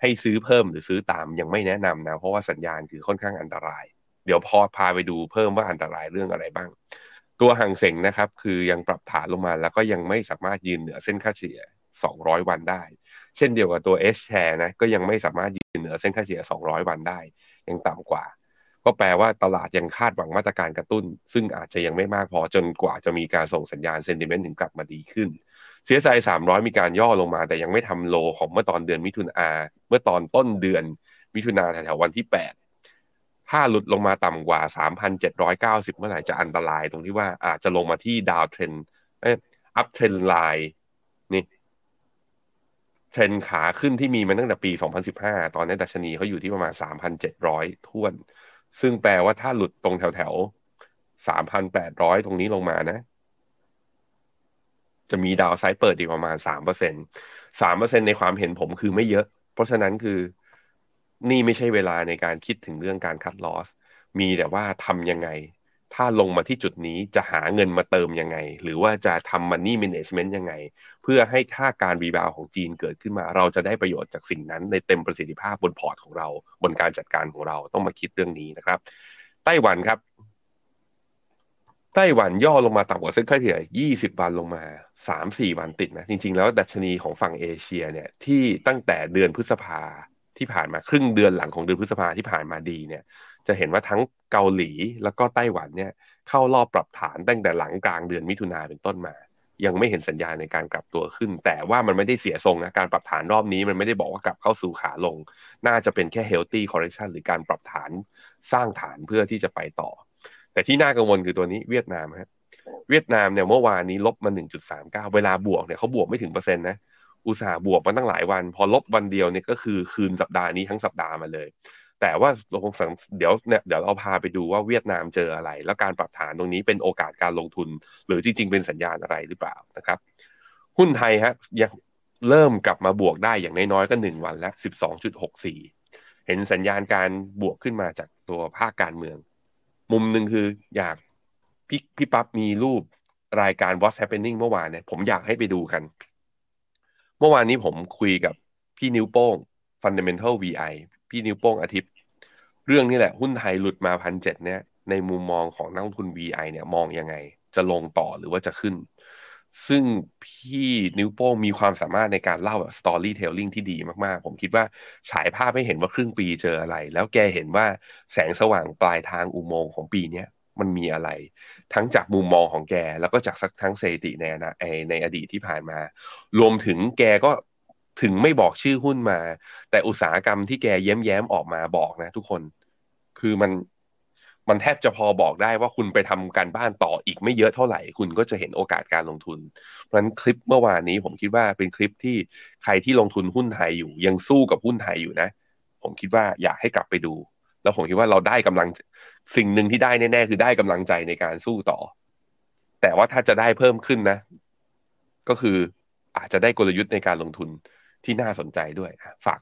ให้ซื้อเพิ่มหรือซื้อตามยังไม่แนะนำนะ เพราะว่าสัญญาณคือค่อนข้างอันตราย เดี๋ยวพอพาไปดูเพิ่มว่าอันตรายเรื่องอะไรบ้าง ตัวห่างเสงนะครับ คือยังปรับฐานลงมาแล้วก็ยังไม่สามารถยืนเหนือเส้นค่าเฉลี่ย 200 วันได้ เช่นเดียวกับตัว H share นะก็ยังไม่สามารถยืนเหนือเส้นค่าเฉลี่ย 200 วันได้ ยังต่ำกว่า ก็แปลว่าตลาดยังคาดหวังมาตรการกระตุ้น ซึ่งอาจจะยังไม่มากพอจนกว่าจะมีการส่งสัญญาณเซนติเมนต์ถึงกลับมาดีขึ้น CSI 300มีการย่อลงมา แต่ยังไม่ทำโลของเมื่อตอนเดือนมิถุนาเมื่อตอนต้นเดือนมิถุนาแถวๆวันที่8 ถ้าหลุดลงมาต่ำกว่า 3,790 เมื่อไหร่จะอันตรายตรงที่ว่าอาจจะลงมาที่ดาวเทรนเอ้ uptrend line นี่เทรนขาขึ้นที่มีมาตั้งแต่ปี 2015 ตอนนี้ดัชนีเขาอยู่ที่ประมาณ 3,700ถ้วน ซึ่งแปลว่าถ้าหลุดตรงแถวแถว3,800 ตรงนี้ลงมานะ จะมี downside เปิดอีกประมาณ 3% 3%ในความเห็นผมคือไม่เยอะ เพราะฉะนั้นคือ นี่ไม่ใช่เวลาในการคิดถึงเรื่องการ cut loss มีแต่ว่าทำยังไง ถ้าลงมาที่จุดนี้จะหาเงินมาเติมยังไง หรือว่าจะทำมันนี่ management ยังไง เพื่อให้ถ้าการ rebound ของจีนเกิดขึ้นมา เราจะได้ประโยชน์จากสิ่งนั้นในเต็มประสิทธิภาพบนพอร์ตของเรา บนการจัดการของเราต้องมาคิดเรื่องนี้นะครับ ไต้หวันครับไต้หวันย่อลงมาต่ำกว่าเส้นค่าเฉลี่ย20 วันลงมา 3-4 วันติดนะ จริง ๆ แล้วดัชนีของฝั่งเอเชียเนี่ยที่ตั้งแต่เดือนพฤษภา ที่ผ่านมาครึ่งเดือนหลังของเดือนพฤษภาที่ผ่านมาดีเนี่ย จะเห็นว่าทั้งเกาหลีแล้วก็ไต้หวันเนี่ยเข้ารอบปรับฐานตั้งแต่หลังกลางเดือนมิถุนาเป็นต้นมา ยังไม่เห็นสัญญาณในการกลับตัวขึ้น แต่ว่ามันไม่ได้เสียทรงนะการปรับฐานรอบนี้มันไม่ได้บอกว่ากลับเข้าสู่ขาลง น่าจะเป็นแค่ healthy correction หรือการปรับฐานสร้างฐานเพื่อที่จะไปต่อ แต่ที่น่ากังวลคือตัวนี้เวียดนามครับเวียดนามเนี่ยเมื่อวานนี้ลบมา 1.39 เวลาบวกเนี่ยเขาบวกไม่ถึงเปอร์เซ็นต์นะ อุตสาห์บวกมาตั้งหลายวัน พอลบวันเดียวเนี่ยก็คือคืนสัปดาห์นี้ทั้งสัปดาห์มาเลย แต่ว่าเราคงสังเดี๋ยวเนี่ยเดี๋ยวเราพาไปดูว่าเวียดนามเจออะไร แล้วการปรับฐานตรงนี้เป็นโอกาสการลงทุน หรือจริง ๆ เป็นสัญญาณอะไรหรือเปล่านะครับ หุ้นไทยฮะยังเริ่มกลับมาบวกได้อย่างน้อยๆก็หนึ่งวันแล้ว12.64เห็นสัญญาณการบวกขึ้นมาจากตัวภาคการเมือง มุมหนึ่งคืออยากพี่พี่ปั๊บมีรูปรายการ What's Happening เมื่อวานเนี่ยผมอยากให้ไปดูกัน เมื่อวานนี้ผมคุยกับพี่นิ้วโป้ง Fundamental VI พี่นิ้วโป้งอาทิตย์ เรื่องนี้แหละ หุ้นไทยหลุดมาพันเจ็ดเนี่ย ในมุมมองของนักลงทุน VI เนี่ยมองยังไง จะลงต่อหรือว่าจะขึ้น ซึ่งพี่นิ้วโป้งมีความสามารถในการเล่าแบบ storytelling ที่ดีมากๆ ผมคิดว่าฉายภาพให้เห็นว่าครึ่งปีเจออะไร แล้วแกเห็นว่าแสงสว่างปลายทางอุโมงค์ของปีเนี้ย มันมีอะไร ทั้งจากมุมมองของแก แล้วก็จากทั้งสถิติในนาในอดีตที่ผ่านมา รวมถึงแกก็ถึงไม่บอกชื่อหุ้นมา แต่อุตสาหกรรมที่แกเย้ยแย้มออกมาบอกนะ ทุกคนคือมันมันแทบจะพอบอกได้ว่าคุณไปทำการบ้านต่ออีกไม่เยอะเท่าไหร่ คุณก็จะเห็นโอกาสการลงทุน เพราะฉะนั้นคลิปเมื่อวานนี้ผมคิดว่าเป็นคลิปที่ใครที่ลงทุนหุ้นไทยอยู่ ยังสู้กับหุ้นไทยอยู่นะ ผมคิดว่าอยากให้กลับไปดู แล้วผมคิดว่าเราได้กำลัง สิ่งหนึ่งที่ได้แน่ๆคือได้กำลังใจในการสู้ต่อ แต่ว่าถ้าจะได้เพิ่มขึ้นนะ ก็คืออาจจะได้กลยุทธ์ในการลงทุนที่น่าสนใจด้วย ฝาก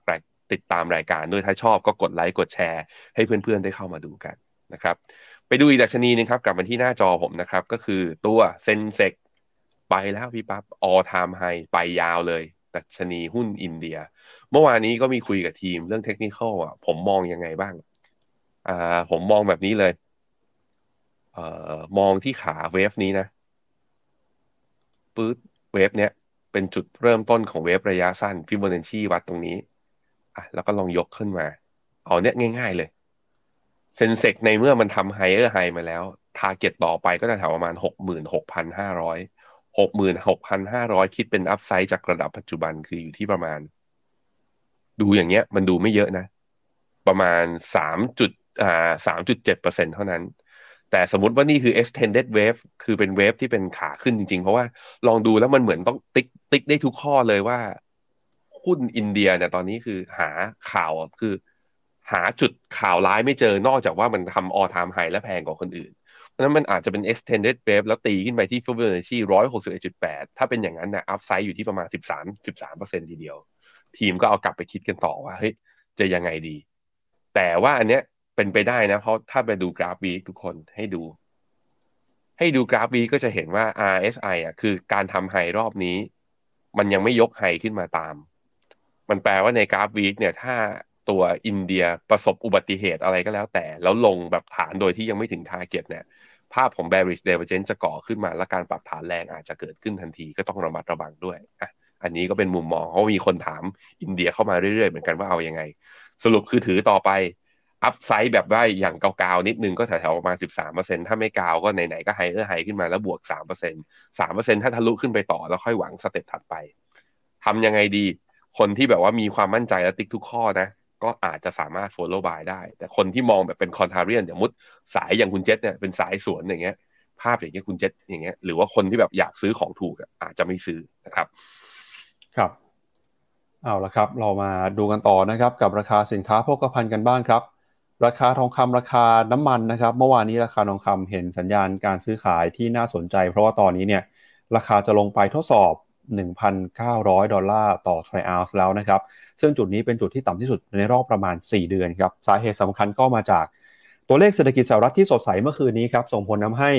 ติดตามรายการด้วยถ้าชอบก็กดไลค์กดแชร์ ให้เพื่อนๆได้เข้ามาดูกันนะครับ ไปดูอีกดัชนีนึงครับ กลับมาที่หน้าจอผมนะครับ ก็คือตัวเซนเซกไปแล้วพี่ปับ๊บออทามไฮไปยาวเลย ดัชนีหุ้นอินเดีย เมื่อวานนี้ก็มีคุยกับทีมเรื่องเทคนิคอะผมมองยังไงบ้าง อ่าผมมองแบบนี้เลย เอ่อมองที่ขา wave นี้นะปื๊ด wave เนี้ยเป็นจุดเริ่มต้นของ wave ระยะสั้นฟิโบนัชชีวัดตรงนี้อะแล้วก็ลองยกขึ้นมา เอาเนี้ยง่าย ๆเลย Sensex ในเมื่อมันทำ higher high มาแล้ว target ต่อไปก็จะแถวประมาณหกหมื่นหกพันห้าร้อยหกหมื่นหกพันห้าร้อยคิดเป็น upside จากระดับปัจจุบันคืออยู่ที่ประมาณ ดูอย่างเงี้ย มันดูไม่เยอะนะ ประมาณสามจุด อ่าสามจุดเจ็ดเปอร์เซ็นเท่านั้น แต่สมมติว่านี่คือ extended wave คือเป็นเวฟที่เป็นขาขึ้นจริง ๆ เพราะว่าลองดูแล้วมันเหมือนต้องติ๊กติ๊กได้ทุกข้อเลยว่าหุ้นอินเดียเนี่ยตอนนี้คือหาข่าวคือ หาจุดข่าวร้ายไม่เจอนอกจากว่ามันทำ all time high และแพงกว่าคนอื่น เพราะฉะนั้นมันอาจจะเป็น extended wave แล้วตีขึ้นไปที่ Fibonacci 161.8 ถ้าเป็นอย่างนั้นนะ upside อยู่ที่ประมาณ 13 13%ทีเดียว ทีมก็เอากลับไปคิดกันต่อว่าเฮ้ยจะยังไงดี แต่ว่าอันเนี้ย เป็นไปได้นะ เพราะถ้าไปดูกราฟวีทุกคนให้ดู ให้ดูกราฟวีก็จะเห็นว่า RSI อะคือการทำ high รอบนี้ มันยังไม่ยก high ขึ้นมาตาม มันแปลว่าในกราฟ week เนี่ยถ้าตัวอินเดียประสบอุบัติเหตุอะไรก็แล้วแต่ แล้วลงปรับฐานโดยที่ยังไม่ถึง target เนี่ยภาพของ bearish divergence จะก่อขึ้นมาและการปรับฐานแรงอาจจะเกิดขึ้นทันทีก็ต้องระมัดระวังด้วยอะอันนี้ก็เป็นมุมมองเพราะมีคนถามอินเดียเข้ามาเรื่อยๆ เหมือนกันว่าเอาอย่างไง สรุปคือถือต่อไป upside แบบว่าอย่างกาวๆนิดนึงก็แถวๆประมาณ 13%ถ้าไม่กาวก็ไหนๆก็ higher high ขึ้นมาแล้วบวก 3% 3%ถ้าทะลุขึ้นไปต่อแล้วค่อยหวัง step ถัดไป ทำยังไงดี คนที่แบบว่ามีความมั่นใจและติ๊กทุกข้อนะ ก็อาจจะสามารถ follow buy ได้ แต่คนที่มองแบบเป็น contrarian อย่างมุดสายอย่างคุณเจษเนี่ยเป็นสายสวนอย่างเงี้ย ภาพอย่างเงี้ยคุณเจษอย่างเงี้ยหรือว่าคนที่แบบอยากซื้อของถูกอาจจะไม่ซื้อนะครับ
ครับเอาละครับ เรามาดูกันต่อนะครับ กับราคาสินค้าโภคภัณฑ์กันบ้างครับ ราคาทองคำราคาน้ำมันนะครับ เมื่อวานนี้ราคาทองคำเห็นสัญญาณการซื้อขายที่น่าสนใจ เพราะว่าตอนนี้เนี่ยราคาจะลงไปทดสอบ 1,900 ดอลลาร์ต่อทริอัลแล้วนะครับ ซึ่งจุดนี้เป็นจุดที่ต่ำที่สุดในรอบประมาณ 4 เดือนครับ สาเหตุสำคัญก็มาจากตัวเลขเศรษฐกิจสหรัฐที่สดใสเมื่อคืนนี้ครับส่งผลทาให้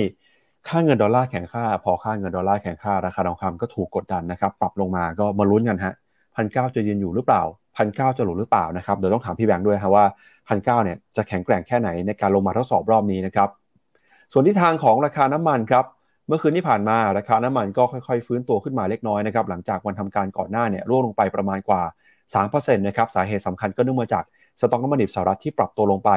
ค่าเงินดอลลาร์แข็งค่า พอค่าเงินดอลลาร์แข็งค่าราคาทองคำก็ถูกกดดันนะครับ ปรับลงมาก็มาลุ้นกันฮะพันเจะยืนอยู่หรือเปล่า พันเจะหลุดหรือเปล่านะครับเดี๋ยวต้องถามพี่แบงค์ด้วยครับว่าพันเเนี่ยจะแข็งแกร่งแค่ไหนในการลงมาทดสอบรอบนี้นะครับส่วนที่ทางของราคาน้ำมันครับเมื่อคืนที่ผ่านมาราคาน้ำมันก็ค่อยๆ ฟื้นตัวขึ้นมาเล็กน้อยนะครับหลังจากวันทำการก่อนหน้าเนี่ยร่วงลงไปประมาณกว่า 3%นะครับสาเหตุสำคัญก็เนื่องมาจากสต็อกน้ำมันดิบสหรัฐที่ปรับตัวลงไป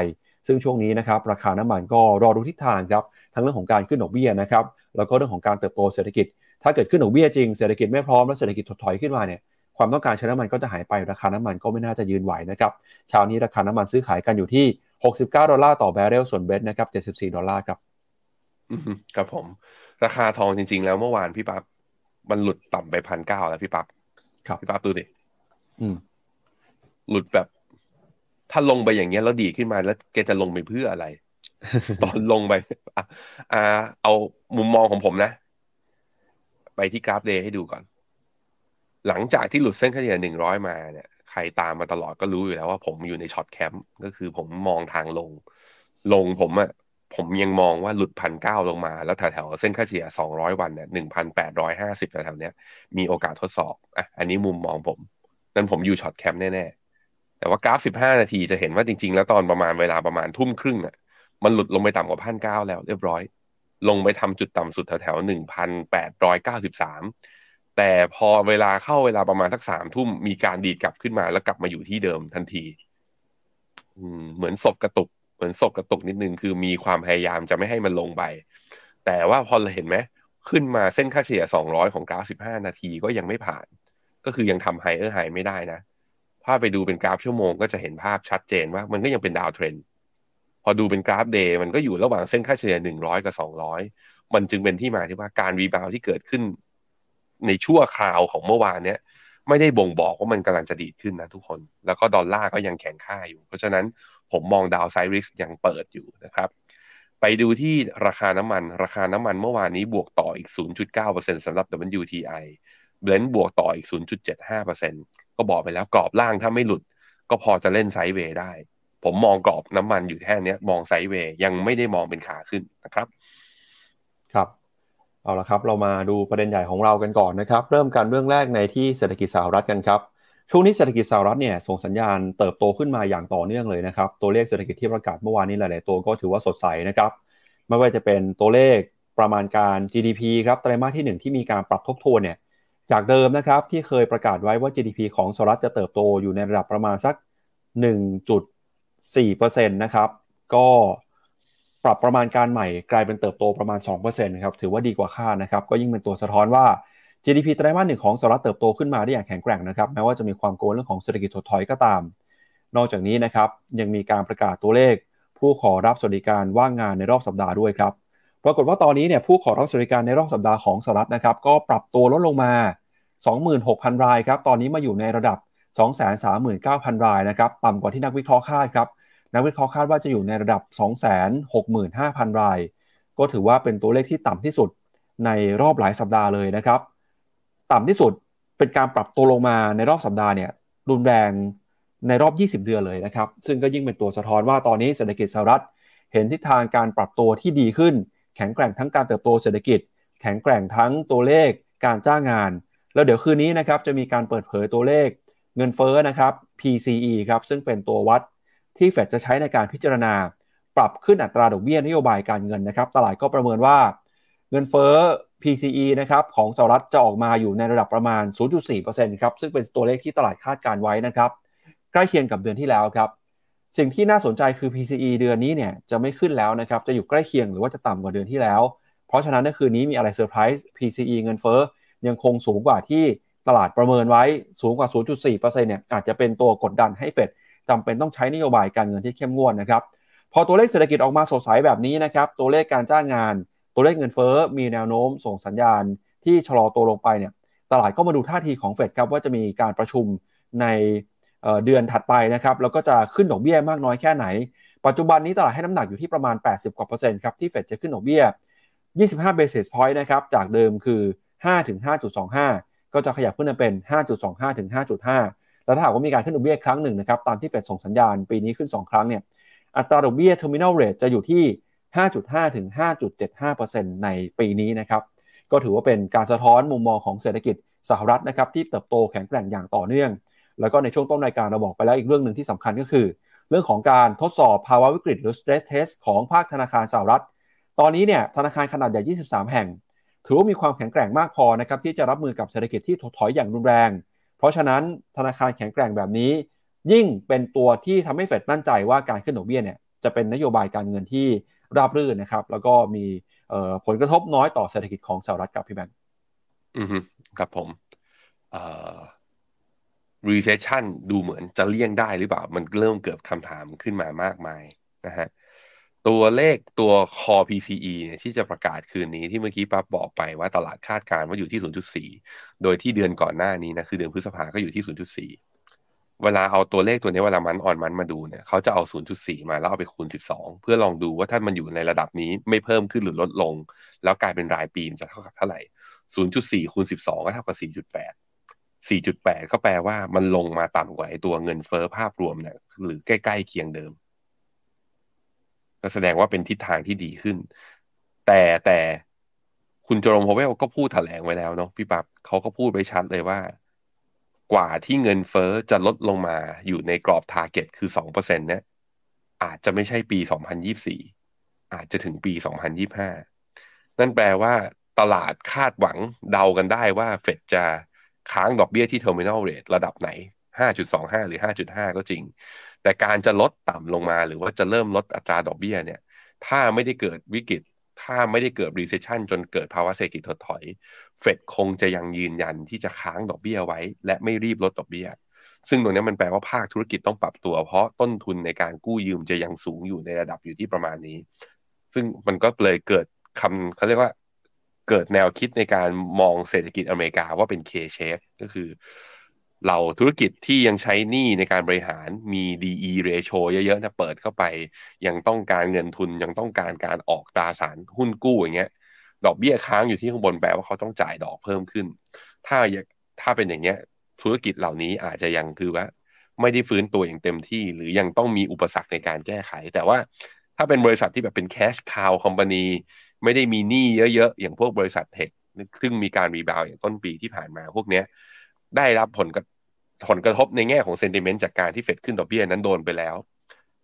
ซึ่งช่วงนี้นะครับราคาน้ำมันก็รอดูทิศทางครับทั้งเรื่องของการขึ้นดอกเบี้ยนะครับแล้วก็เรื่องของการเติบโตเศรษฐกิจ ถ้าเกิดขึ้นดอกเบี้ยจริงเศรษฐกิจไม่พร้อมและเศรษฐกิจถดถอยขึ้นมาเนี่ย ความต้องการใช้น้ำมันก็จะหายไปราคาน้ำมันก็ไม่น่าจะยืนไหวนะครับเช้านี้ราคาน้ำมันซื้อขายกันอยู่ที่ 69 ดอลลาร์ต่อแบเรลส่วนเบสนะครับ 74 ดอลลาร์ครับ
ครับผม ราคาทองจริง ๆ แล้วเมื่อวานพี่ปั๊บมันหลุดต่ำไปพันเก้าแล้วพี่ปั๊บ
ครับ
พี่ปั๊บดูสิ
อืม
หลุดแบบ ถ้าลงไปอย่างเงี้ยแล้วดีดขึ้นมาแล้วแกจะลงไปเพื่ออะไร ตอนลงไปอะอ่าเอามุมมองของผมนะ ไปที่กราฟ day ให้ดูก่อน หลังจากที่หลุดเส้นค่าเฉลี่ยหนึ่งร้อยมาเนี่ยใครตามมาตลอดก็รู้อยู่แล้วว่าผมอยู่ใน short camp ก็คือผมมองทางลง ลงผมอะผมยังมองว่าหลุดพันเก้าลงมา แล้วแถวๆเส้นค่าเฉลี่ยสองร้อยวันเนี่ยหนึ่งพันแปดร้อยห้าสิบแถวๆเนี้ยมีโอกาสทดสอบอะอันนี้มุมมองผม นั่นผมอยู่ช็อตแคมป์แน่ๆ แต่ว่ากราฟสิบห้านาทีจะเห็นว่าจริง ๆ แล้วตอนประมาณเวลาประมาณทุ่มครึ่งอะมันหลุดลงไปต่ำกว่าพันเก้าแล้วเรียบร้อย ลงไปทำจุดต่ำสุดแถวๆหนึ่งพันแปดร้อยเก้าสิบสาม แต่พอเวลาเข้าเวลาประมาณสักสามทุ่มมีการดีดกลับขึ้นมาแล้วกลับมาอยู่ที่เดิมทันที อืม เหมือนศพกระตุก เหมือนศพกระตุกนิดนึงคือมีความพยายามจะไม่ให้มันลงไป แต่ว่าพอเราเห็นไหมขึ้นมาเส้นค่าเฉลี่ย200ของกราฟ15นาทีก็ยังไม่ผ่าน ก็คือยังทำ higher high ไม่ได้นะถ้าไปดูเป็นกราฟชั่วโมงก็จะเห็นภาพชัดเจนว่ามันก็ยังเป็น downtrend พอดูเป็นกราฟ day มันก็อยู่ระหว่างเส้นค่าเฉลี่ย100กับ200มันจึงเป็นที่มาที่ว่าการ rebound ที่เกิดขึ้น ในชั่วคราวของเมื่อวานเนี้ยไม่ได้บ่งบอกว่ามันกำลังจะดีดขึ้นนะทุกคน แล้วก็ดอลลาร์ก็ยังแข็งค่าอยู่ เพราะฉะนั้นผมมองดาวไซริสยังเปิดอยู่นะครับ ไปดูที่ราคาน้ำมัน ราคาน้ำมันเมื่อวานนี้บวกต่ออีก 0.9%สำหรับ WTI เบลนด์บวกต่ออีก 0.75%ก็บอกไปแล้วกรอบล่างถ้าไม่หลุด ก็พอจะเล่นไซด์เวย์ได้ ผมมองกรอบน้ำมันอยู่แค่นี้มองไซด์เวย์ยังไม่ได้มองเป็นขาขึ้นนะครับ
ครับ เอาละครับ เรามาดูประเด็นใหญ่ของเรากันก่อนนะครับ เริ่มกันเรื่องแรกในที่เศรษฐกิจสหรัฐกันครับ ช่วงนี้เศรษฐกิจสหรัฐเนี่ยส่งสัญญาณเติบโตขึ้นมาอย่างต่อเนื่องเลยนะครับ ตัวเลขเศรษฐกิจที่ประกาศเมื่อวานนี้หลาย ๆ ตัวก็ถือว่าสดใสนะครับ ไม่ว่าจะเป็นตัวเลขประมาณการ GDP ครับไตรมาสที่ 1 ที่มีการปรับทบทวนเนี่ย จากเดิมนะครับที่เคยประกาศไว้ว่า GDP ของสหรัฐจะเติบโตอยู่ในระดับประมาณสัก 1.4%นะครับ ก็ ปรับประมาณการใหม่กลายเป็นเติบโตประมาณ 2%ครับถือว่าดีกว่าคาดนะครับก็ยิ่งเป็นตัวสะท้อนว่า GDP ไตรมาสหนึ่งของสหรัฐเติบโตขึ้นมาได้อย่างแข็งแกร่งนะครับแม้ว่าจะมีความโกลเรื่องของเศรษฐกิจถดถอยก็ตาม นอกจากนี้นะครับยังมีการประกาศตัวเลข ผู้ขอรับสวัสดิการว่างงานในรอบสัปดาห์ด้วยครับปรากฏว่าตอนนี้เนี่ยผู้ขอรับสวัสดิการในรอบสัปดาห์ของสหรัฐนะครับก็ปรับตัวลดลงมา 26,000 รายครับตอนนี้มาอยู่ในระดับ 239,000 รายนะครับต่ำกว่าที่นักวิเคราะห์คาดครับ นักวิเคราะห์คาดว่าจะอยู่ในระดับ 265,000 ราย ก็ถือว่าเป็นตัวเลขที่ต่ำที่สุดในรอบหลายสัปดาห์เลยนะครับ ต่ำที่สุดเป็นการปรับตัวลงมาในรอบสัปดาห์เนี่ยรุนแรงในรอบ 20 เดือนเลยนะครับ ซึ่งก็ยิ่งเป็นตัวสะท้อนว่าตอนนี้เศรษฐกิจสหรัฐ เห็นทิศทางการปรับตัวที่ดีขึ้น แข็งแกร่งทั้งการเติบโตเศรษฐกิจ แข็งแกร่งทั้งตัวเลขการจ้างงาน แล้วเดี๋ยวคืนนี้นะครับจะมีการเปิดเผยตัวเลขเงินเฟ้อนะครับ PCE ครับซึ่งเป็นตัววัด ที่เฟดจะใช้ในการพิจารณา ปรับขึ้นอัตราดอกเบี้ยนโยบายการเงินนะครับตลาดก็ประเมินว่าเงินเฟ้อ PCE นะครับของสหรัฐจะออกมาอยู่ในระดับประมาณ 0.4%ครับซึ่งเป็นตัวเลขที่ตลาดคาดการไว้นะครับใกล้เคียงกับเดือนที่แล้วครับสิ่งที่น่าสนใจคือ PCE เดือนนี้เนี่ยจะไม่ขึ้นแล้วนะครับจะอยู่ใกล้เคียงหรือว่าจะต่ำกว่าเดือนที่แล้ว เพราะฉะนั้นในคืนนี้มีอะไรเซอร์ไพรส์ PCE เงินเฟ้อยังคงสูงกว่าที่ตลาดประเมินไว้สูงกว่า 0.4%เนี่ยอาจจะเป็นตัวกดดันให้เฟด จำเป็นต้องใช้นโยบายการเงินที่เข้มงวดนะครับ พอตัวเลขเศรษฐกิจออกมาสดใสแบบนี้นะครับ ตัวเลขการจ้างงาน ตัวเลขเงินเฟ้อมีแนวโน้มส่งสัญญาณที่ชะลอตัวลงไปเนี่ย ตลาดก็มาดูท่าทีของเฟดครับว่าจะมีการประชุมในเดือนถัดไปนะครับแล้วก็จะขึ้นดอกเบี้ยมากน้อยแค่ไหน ปัจจุบันนี้ตลาดให้น้ำหนักอยู่ที่ประมาณ 80 กว่าเปอร์เซ็นต์ครับที่เฟดจะขึ้นดอกเบี้ย 25 basis point นะครับจากเดิมคือ 5 ถึง 5.25 ก็จะขยับขึ้นมาเป็น 5.25 ถึง 5.5 แล้วถ้าหากว่ามีการขึ้นดอกเบี้ยครั้งหนึ่งนะครับตามที่เฟดส่งสัญญาณปีนี้ขึ้น 2 ครั้งเนี่ยอัตราดอกเบี้ย terminal rate จะอยู่ที่ 5.5 ถึง 5.75%ในปีนี้นะครับก็ถือว่าเป็นการสะท้อนมุมมองของเศรษฐกิจสหรัฐนะครับที่เติบโตแข็งแกร่งอย่างต่อเนื่อง แล้วก็ในช่วงต้นรายการเราบอกไปแล้วอีกเรื่องหนึ่งที่สำคัญก็คือ เรื่องของการทดสอบภาวะวิกฤตหรือ stress test ของภาคธนาคารสหรัฐ ตอนนี้เนี่ยธนาคารขนาดใหญ่ 23 แห่ง ถือว่ามีความแข็งแกร่งมากพอนะครับที่จะรับมือกับเศรษฐกิจที่ถดถอยอย่างรุนแรง เพราะฉะนั้นธนาคารแข็งแกร่งแบบนี้ ยิ่งเป็นตัวที่ทำให้เฟดมั่นใจว่าการขึ้นดอกเบี้ยเนี่ยจะเป็นนโยบายการเงินที่ราบรื่นนะครับ แล้วก็มีผลกระทบน้อยต่อเศรษฐกิจของสหรัฐครับพี่แบงค์
อืมครับผมเอ่อ recession ดูเหมือนจะเลี่ยงได้หรือเปล่า มันเริ่มเกิดคำถามขึ้นมามากมายนะฮะ ตัวเลขตัว core PCE เนี่ยที่จะประกาศคืนนี้ที่เมื่อกี้ปั๊บบอกไปว่าตลาดคาดการณ์ว่าอยู่ที่ 0.4 โดยที่เดือนก่อนหน้านี้นะคือเดือนพฤษภาก็อยู่ที่ 0.4 เวลาเอาตัวเลขตัวนี้เวลามันออนมันมาดูเนี่ยเขาจะเอา 0.4 มาแล้วเอาไปคูณ 12 เพื่อลองดูว่าถ้ามันอยู่ในระดับนี้ไม่เพิ่มขึ้นหรือลดลง แล้วกลายเป็นรายปีมันจะเท่ากับเท่าไหร่ 0.4 คูณ 12 ก็เท่ากับ 4.8 4.8 ก็แปลว่ามันลงมาต่ำกว่าไอ้ตัวเงินเฟ้อภาพรวมเนี่ยหรือใกล้ๆเคียงเดิม ก็แสดงว่าเป็นทิศทางที่ดีขึ้น แต่แต่คุณ Jerome Powell ก็พูดแถลงไว้แล้วเนาะพี่ปับเขาก็พูดไว้ชัดเลยว่า กว่าที่เงินเฟ้อจะลดลงมาอยู่ในกรอบ target คือสองเปอร์เซ็นต์เนี่ยอาจจะไม่ใช่ปีสองพันยี่สี่อาจจะถึงปีสองพันยี่ห้านั่นแปลว่าตลาดคาดหวังเดากันได้ว่าเฟดจะค้างดอกเบี้ยที่ terminal rate ระดับไหน 5.25 หรือ 5.5 ก็จริง แต่การจะลดต่ำลงมา หรือว่าจะเริ่มลดอัตราดอกเบี้ยเนี่ย ถ้าไม่ได้เกิดวิกฤต ถ้าไม่ได้เกิด recession จนเกิดภาวะเศรษฐกิจถดถอย เฟดคงจะยังยืนยันที่จะค้างดอกเบี้ยไว้ และไม่รีบลดดอกเบี้ย ซึ่งตรงนี้มันแปลว่าภาคธุรกิจต้องปรับตัว เพราะต้นทุนในการกู้ยืมจะยังสูงอยู่ในระดับอยู่ที่ประมาณนี้ ซึ่งมันก็เลยเกิดคำเขาเรียกว่าเกิดแนวคิดในการมองเศรษฐกิจอเมริกาว่าเป็น K-shape ก็คือ เราธุรกิจที่ยังใช้หนี้ในการบริหารมี DE ratio เยอะๆนะเปิดเข้าไป ยังต้องการเงินทุนยังต้องการการออกตราสารหุ้นกู้อย่างเงี้ย ดอกเบี้ยค้างอยู่ที่ข้างบนแปลว่าเขาต้องจ่ายดอกเพิ่มขึ้น ถ้าถ้าเป็นอย่างเงี้ยธุรกิจเหล่านี้อาจจะยังคือว่า ไม่ได้ฟื้นตัวอย่างเต็มที่ หรือยังต้องมีอุปสรรคในการแก้ไข แต่ว่าถ้าเป็นบริษัทที่แบบเป็น cash cow company ไม่ได้มีหนี้เยอะๆอย่างพวกบริษัท tech ซึ่งมีการ rebound อย่างต้นปีที่ผ่านมาพวกเนี้ย ได้รับผลกระผลกระทบในแง่ของ sentiment จากการที่เฟดขึ้นดอกเบี้ยนั้นโดนไปแล้ว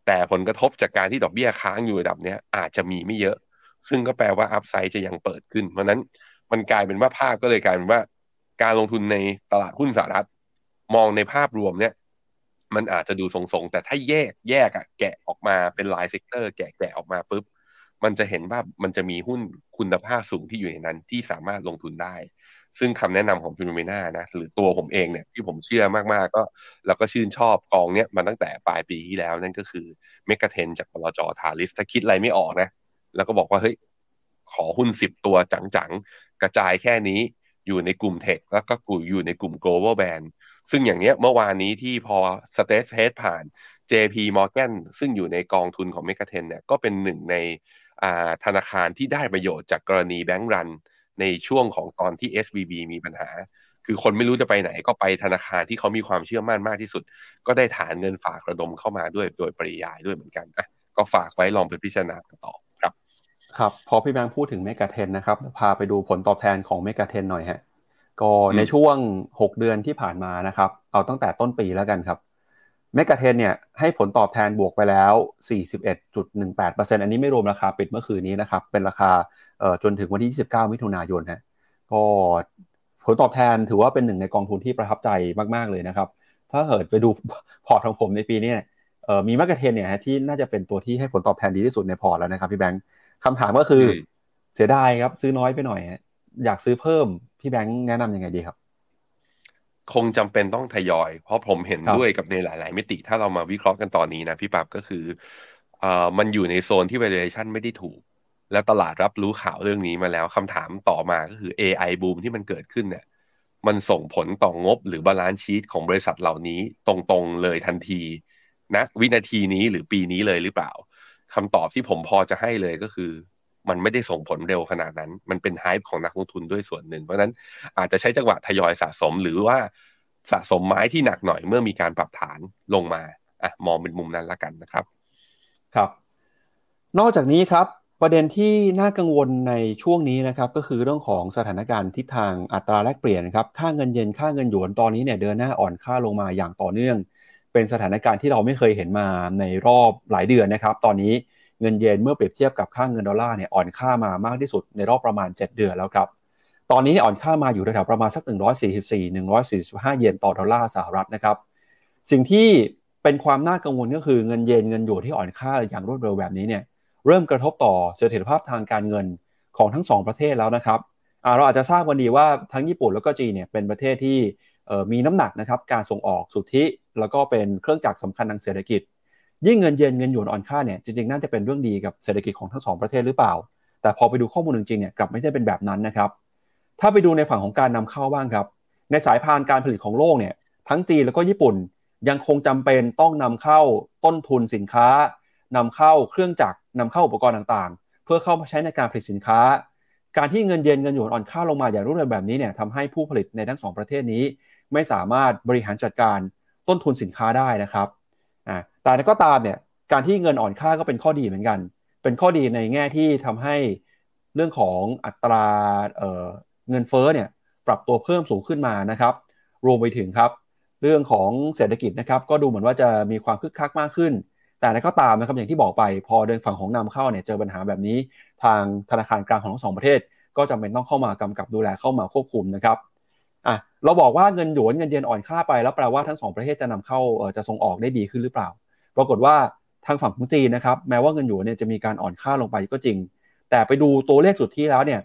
แต่ผลกระทบจากการที่ดอกเบี้ยค้างอยู่ระดับเนี้ยอาจจะมีไม่เยอะ ซึ่งก็แปลว่า upside จะยังเปิดขึ้น เพราะนั้นมันกลายเป็นว่าภาพก็เลยกลายเป็นว่า การลงทุนในตลาดหุ้นสหรัฐ มองในภาพรวมเนี่ย มันอาจจะดูทรงๆ แต่ถ้าแยกแยกอะแกะออกมาเป็นราย sector แกะแกะออกมาปุ๊บมันจะเห็นว่ามันจะมีหุ้นคุณภาพสูงที่อยู่ในนั้นที่สามารถลงทุนได้ ซึ่งคำแนะนำของ Finnomena นะหรือตัวผมเองเนี่ยที่ผมเชื่อมาก ๆ ก็แล้วก็ชื่นชอบกองเนี้ยมาตั้งแต่ปลายปีที่แล้วนั่นก็คือ MEGA10จากบลจ. Talis ถ้าคิดอะไรไม่ออกนะ แล้วก็บอกว่าเฮ้ยขอหุ้นสิบตัวจัง ๆ กระจายแค่นี้อยู่ในกลุ่ม tech แล้วก็กูอยู่ในกลุ่ม global band ซึ่งอย่างเนี้ยเมื่อวานนี้ที่พอสเตทเฮดผ่าน JP Morgan ซึ่งอยู่ในกองทุนของ MEGA10เนี่ยก็เป็นหนึ่งในธนาคารที่ได้ประโยชน์จากกรณี bank run ในช่วงของตอนที่ SVB มีปัญหา คือคนไม่รู้จะไปไหนก็ไปธนาคารที่เขามีความเชื่อมั่นมากที่สุด ก็ได้ฐานเงินฝากระดมเข้ามาด้วยโดยปริยายด้วยเหมือนกันอะก็ฝากไว้ลองไปพิจารณาต่อครับ
ครับพอพี่แบงค์พูดถึง MEGA10นะครับพาไปดูผลตอบแทนของ MEGA10หน่อยฮะก็ในช่วง 6 เดือนที่ผ่านมานะครับ เอาตั้งแต่ต้นปีแล้วกันครับ MEGA10เนี่ยให้ผลตอบแทนบวกไปแล้ว 41.18%อันนี้ไม่รวมราคาปิดเมื่อคืนนี้นะครับ เป็นราคาจนถึงวันที่ 29 มิถุนายนฮะก็ผลตอบแทนถือว่าเป็นหนึ่งในกองทุนที่ประทับใจมาก ๆ เลยนะครับ ถ้าเกิดไปดูพอร์ตของผมในปีนี้มี MEGA10เนี่ยที่น่าจะเป็นตัวที่ให้ผลตอบแทนดีที่สุดในพอร์ตแล้วนะครับพี่แบงค์คำถามก็คือเสียดายครับซื้อน้อยไปหน่อย อยากซื้อเพิ่มพี่แบงค์แนะนํำยังไงดีครับ
คงจำเป็นต้องทยอย เพราะผมเห็นด้วยกับในหลาย ๆ มิติ ถ้าเรามาวิเคราะห์กันตอนนี้นะพี่ปับก็คือเอ่อมันอยู่ในโซนที่ valuation ไม่ได้ถูก แล้วตลาดรับรู้ข่าวเรื่องนี้มาแล้วคำถามต่อมาก็คือ AI boom ที่มันเกิดขึ้นเนี่ยมันส่งผลต่องบหรือ balance sheet ของบริษัทเหล่านี้ตรงๆเลยทันทีนะวินาทีนี้หรือปีนี้เลยหรือเปล่าคำตอบที่ผมพอจะให้เลยก็คือ มันไม่ได้ส่งผลเร็วขนาดนั้น มันเป็นไฮป์ของนักลงทุนด้วยส่วนหนึ่ง เพราะนั้นอาจจะใช้จังหวะทยอยสะสมหรือว่าสะสมไม้ที่หนักหน่อยเมื่อมีการปรับฐานลงมาอะมองเป็นมุมนั้นละกันนะครับ
ครับ นอกจากนี้ครับประเด็นที่น่ากังวลในช่วงนี้นะครับก็คือเรื่องของสถานการณ์ทิศทางอัตราแลกเปลี่ยนครับค่าเงินเยนค่าเงินหยวนตอนนี้เนี่ยเดินหน้าอ่อนค่าลงมาอย่างต่อเนื่อง เป็นสถานการณ์ที่เราไม่เคยเห็นมาในรอบหลายเดือนนะครับ ตอนนี้ เงินเยนเมื่อเปรียบเทียบกับค่าเงินดอลลาร์เนี่ยอ่อนค่ามามากที่สุดในรอบประมาณ 7 เดือนแล้วครับ ตอนนี้อ่อนค่ามาอยู่แถวประมาณสัก 144 145 เยนต่อดอลลาร์สหรัฐนะครับ สิ่งที่เป็นความน่ากังวลก็คือเงินเยนเงินหยวนที่อ่อนค่าอย่างรวดเร็วแบบนี้เนี่ยเริ่มกระทบต่อเสถียรภาพทางการเงินของทั้ง 2 ประเทศแล้วนะครับเราอาจจะทราบวันดีว่าทั้งญี่ปุ่นแล้วก็จีนเนี่ยเป็นประเทศที่มีน้ำหนักนะครับการส่งออกสุทธิ แล้วก็เป็นเครื่องจักรสำคัญทางเศรษฐกิจ ยิ่งเงินเยนเงินหยวนอ่อนค่าเนี่ยจริงๆน่าจะเป็นเรื่องดีกับเศรษฐกิจของทั้งสองประเทศหรือเปล่า แต่พอไปดูข้อมูลจริงๆเนี่ยกลับไม่ใช่เป็นแบบนั้นนะครับ ถ้าไปดูในฝั่งของการนำเข้าบ้างครับ ในสายพานการผลิตของโลกเนี่ยทั้งจีนแล้วก็ญี่ปุ่นยังคงจำเป็นต้องนำเข้าต้นทุนสินค้านำเข้าเครื่องจักรนำเข้าอุปกรณ์ต่างๆ เพื่อเข้ามาใช้ในการผลิตสินค้า การที่เงินเยนเงินหยวนอ่อนค่าลงมาอย่างรวดเร็วแบบนี้เนี่ยทำให้ผู้ผลิตในทั้งสองประเทศนี้ ไม่สามารถบริหารจัดการต้นทุนสินค้าได้นะครับ แต่ก็ตามเนี่ยการที่เงินอ่อนค่าก็เป็นข้อดีเหมือนกัน เป็นข้อดีในแง่ที่ทำให้เรื่องของอัตราเเงินเฟ้อเนี่ยปรับตัวเพิ่มสูงขึ้นมานะครับ รวมไปถึงครับ เรื่องของเศรษฐกิจนะครับ ก็ดูเหมือนว่าจะมีความคึกคักมากขึ้น แต่ก็ตามนะครับอย่างที่บอกไปพอเดินฝั่งของนำเข้าเนี่ยเจอปัญหาแบบนี้ ทางธนาคารกลางของทั้งสองประเทศ ก็จำเป็นต้องเข้ามากำกับดูแลเข้ามาควบคุมนะครับอะเราบอกว่าเงินหยวนเงินเยนอ่อนค่าไปแล้วแปลว่าทั้งสองประเทศจะนำเข้าจะส่งออกได้ดีขึ้นหรือเปล่า ปรากฏว่าทางฝั่งของจีนนะครับแม้ว่าเงินหยวนเนี่ยจะมีการอ่อนค่าลงไปก็จริง แต่ไปดูตัวเลขสุดที่แล้วเนี่ย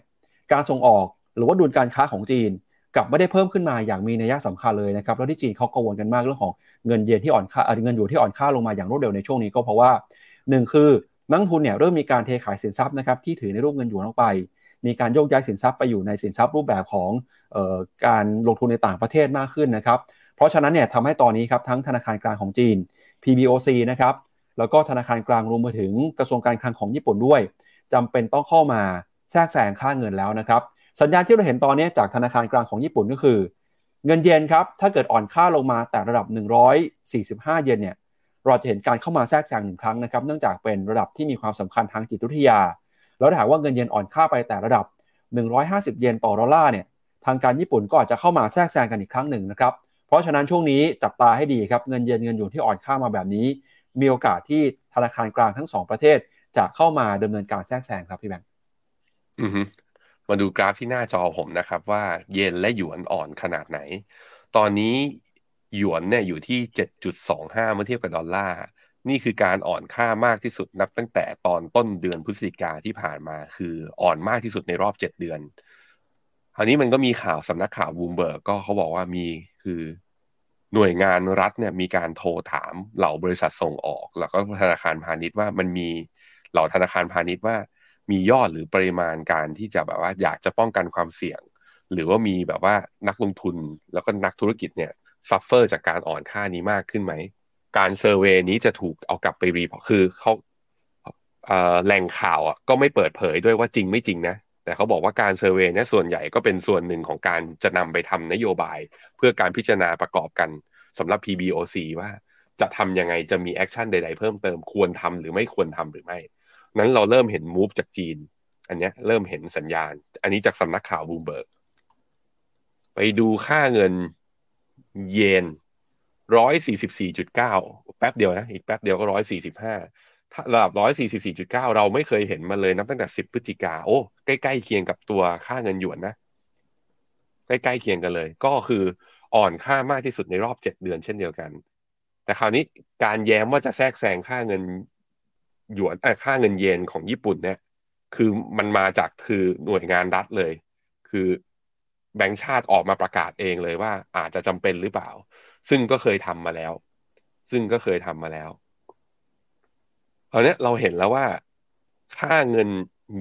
การส่งออกหรือว่าดุลการค้าของจีนกลับไม่ได้เพิ่มขึ้นมาอย่างมีนัยสำคัญเลยนะครับแล้วที่จีนเขากังวลกันมากเรื่องของเงินเยนที่อ่อนค่าเงินหยวนที่อ่อนค่าลงมาอย่างรวดเร็วในช่วงนี้ก็เพราะว่า 1 คือนักทุนเนี่ยเริ่มมีการเทขายสินทรัพย์นะครับที่ถือในรูปเงินหยวนออกไป มีการโยกย้ายสินทรัพย์ไปอยู่ในสินทรัพย์รูปแบบของออการลงทุนในต่างประเทศมากขึ้นนะครับเพราะฉะนั้นเนี่ยทำให้ตอนนี้ครับทั้งธนาคารกลางของจีน PBOC นะครับแล้วก็ธนาคารกลางรวมไปถึงกระทรวงการคลังของญี่ปุ่นด้วยจำเป็นต้องเข้ามาแทรกแซงค่าเงินแล้วนะครับ สัญญาณที่เราเห็นตอนนี้จากธนาคารกลางของญี่ปุ่นก็คือ เงินเยนครับถ้าเกิดอ่อนค่าลงมาแต่ระดับ 145 เยนเนี่ยเราจะเห็นการเข้ามาแทรกแซงหนึ่งครั้งนะครับ เนื่องจากเป็นระดับที่มีความสำคัญทางจิตวิทยา แล้วถ้าหากว่าเงินเยนอ่อนค่าไปแต่ระดับ 150 เยนต่อดอลลาร์เนี่ยทางการญี่ปุ่นก็อาจจะเข้ามาแทรกแซงกันอีกครั้งหนึ่งนะครับเพราะฉะนั้นช่วงนี้จับตาให้ดีครับเงินเยนเงินหยวนที่อ่อนค่ามาแบบนี้ มีโอกาสที่ธนาคารกลางทั้งสองประเทศ จะเข้ามาดำเนินการแทรกแซงครับพี่แบงค์
อือฮึมาดูกราฟที่หน้าจอผมนะครับว่าเยนและหยวนอ่อนขนาดไหน ตอนนี้หยวนเนี่ยอยู่ที่ 7.25 เมื่อเทียบกับดอลลาร์นี่คือการอ่อนค่ามากที่สุดนับตั้งแต่ตอนต้นเดือนพฤศจิกาที่ผ่านมาคืออ่อนมากที่สุดในรอบเจ็ดเดือนคราวนี้มันก็มีข่าวสำนักข่าวบูมเบิร์กก็เขาบอกว่ามี คือหน่วยงานรัฐเนี่ยมีการโทรถามเหล่าบริษัทส่งออก แล้วก็ธนาคารพาณิชย์ว่ามันมีเหล่าธนาคารพาณิชย์ว่า มียอดหรือปริมาณการที่จะแบบว่าอยากจะป้องกันความเสี่ยง หรือว่ามีแบบว่านักลงทุนแล้วก็นักธุรกิจเนี่ย suffer จากการอ่อนค่านี้มากขึ้นไหม การ survey นี้จะถูกเอากลับไป report คือเขาแหล่งข่าวอะก็ไม่เปิดเผยด้วยว่าจริงไม่จริงนะ แต่เขาบอกว่าการ survey เนี่ยส่วนใหญ่ก็เป็นส่วนหนึ่งของการจะนำไปทำนโยบาย เพื่อการพิจารณาประกอบกันสำหรับ PBOC ว่าจะทำยังไงจะมี action ใด ๆ เพิ่มเติมควรทำหรือไม่ควรทำหรือไม่ นั้นเราเริ่มเห็น move จากจีน อันนี้เริ่มเห็นสัญญาณ อันนี้จากสำนักข่าวบูมเบิร์กไปดูค่าเงินเยนร้อยสี่สิบสี่จุดเก้าแป๊บเดียวนะ อีกแป๊บเดียวก็ร้อยสี่สิบห้า ระดับร้อยสี่สิบสี่จุดเก้าเราไม่เคยเห็นมาเลยนับตั้งแต่สิบพฤศจิกาโอ้ใกล้ๆเคียงกับตัวค่าเงินหยวนนะ ใกล้ๆเคียงกันเลย ก็คืออ่อนค่ามากที่สุดในรอบเจ็ดเดือนเช่นเดียวกัน แต่คราวนี้การแย้มว่าจะแทรกแซงค่าเงินหยวนค่าเงินเยนของญี่ปุ่นเนี่ยคือมันมาจากคือหน่วยงานรัฐเลย คือแบงก์ชาติออกมาประกาศเองเลยว่าอาจจะจำเป็นหรือเปล่า ซึ่งก็เคยทำมาแล้ว ซึ่งก็เคยทำมาแล้ว ตอนนี้เราเห็นแล้วว่า ค่าเงิน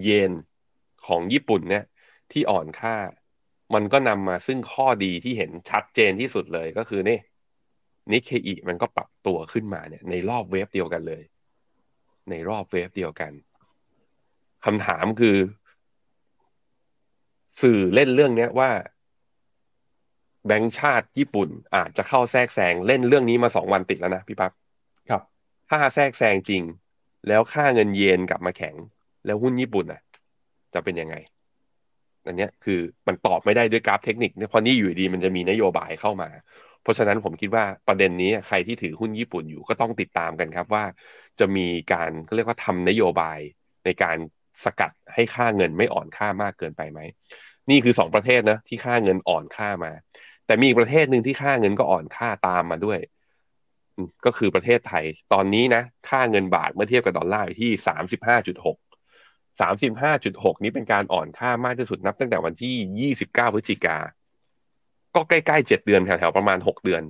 เยนของญี่ปุ่นเนี่ย ที่อ่อนค่า มันก็นำมาซึ่งข้อดีที่เห็นชัดเจนที่สุดเลยก็คือนี่นิเคอีมันก็ปรับตัวขึ้นมาเนี่ย ในรอบเวฟเดียวกันเลย ในรอบเวฟเดียวกันคำถามคือ สื่อเล่นเรื่องเนี้ยว่า แบงก์ชาติญี่ปุ่น อาจจะเข้าแทรกแซงเล่นเรื่องนี้มาสองวันติดแล้วนะพี่ปั๊บ
ครับ
ถ้าแทรกแซงจริง แล้วค่าเงินเยนกลับมาแข็ง แล้วหุ้นญี่ปุ่นอะ จะเป็นยังไงอันนี้คือมันตอบไม่ได้ด้วยกราฟเทคนิคเพราะนี่อยู่ดีมันจะมีนโยบายเข้ามา เพราะฉะนั้นผมคิดว่าประเด็นนี้ใครที่ถือหุ้นญี่ปุ่นอยู่ก็ต้องติดตามกันครับว่า จะมีการเขาเรียกว่าทำนโยบายในการสกัดให้ค่าเงินไม่อ่อนค่ามากเกินไปไหม นี่คือสองประเทศนะที่ค่าเงินอ่อนค่ามา แต่มีประเทศหนึ่งที่ค่าเงินก็อ่อนค่าตามมาด้วย ก็คือประเทศไทย ตอนนี้นะ ค่าเงินบาทเมื่อเทียบกับดอลลาร์อยู่ที่สามสิบห้าจุดหกสามสิบห้าจุดหกนี้เป็นการอ่อนค่ามากที่สุดนับตั้งแต่วันที่ยี่สิบเก้าพฤศจิกา ก็ใกล้ๆเจ็ดเดือนแถวๆประมาณหกเดือน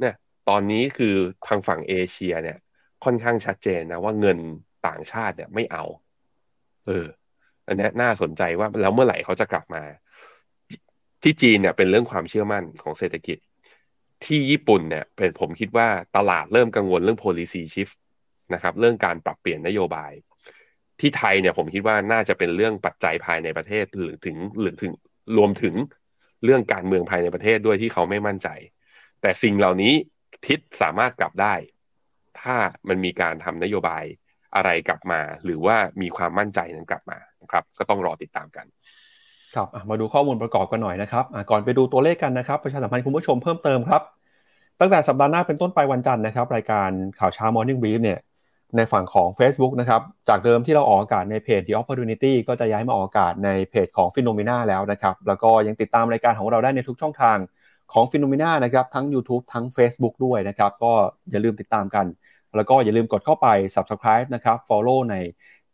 เนี่ย ตอนนี้คือทางฝั่งเอเชียเนี่ย ค่อนข้างชัดเจนนะว่าเงินต่างชาติเนี่ยไม่เอา เออ อันนี้น่าสนใจว่าแล้วเมื่อไหร่เขาจะกลับมา ที่จีนเนี่ยเป็นเรื่องความเชื่อมั่นของเศรษฐกิจ ที่ญี่ปุ่นเนี่ยเป็นผมคิดว่าตลาดเริ่มกังวลเรื่อง policy shift นะครับเรื่องการปรับเปลี่ยนนโยบาย ที่ไทยเนี่ยผมคิดว่าน่าจะเป็นเรื่องปัจจัยภายในประเทศหรือถึงหรือถึงรวมถึงเรื่องการเมืองภายในประเทศด้วยที่เขาไม่มั่นใจ แต่สิ่งเหล่านี้ทิศสามารถกลับได้ ถ้ามันมีการทำนโยบายอะไรกลับมา หรือว่ามีความมั่นใจนั้นกลับมานะครับ ก็ต้องรอติดตามกัน
ครับมาดูข้อมูลประกอบกันหน่อยนะครับก่อนไปดูตัวเลขกันนะครับ ประชาสัมพันธ์คุณผู้ชมเพิ่มเติมครับ ตั้งแต่สัปดาห์หน้าเป็นต้นไปวันจันทร์นะครับ รายการข่าวเช้า Morning Brief เนี่ยในฝั่งของ Facebook นะครับจากเดิมที่เราออกอากาศในเพจ The Opportunity ก็จะย้ายมาออกอากาศในเพจของ p h e n o m e n a แล้วนะครับ แล้วก็ยังติดตามรายการของเราได้ในทุกช่องทางของ p h e n o m e n a นะครับทั้ง YouTube ทั้ง Facebook ด้วยนะครับ ก็อย่าลืมติดตามกัน แล้วก็อย่าลืมกดเข้าไป subscribe นะครับ follow ใน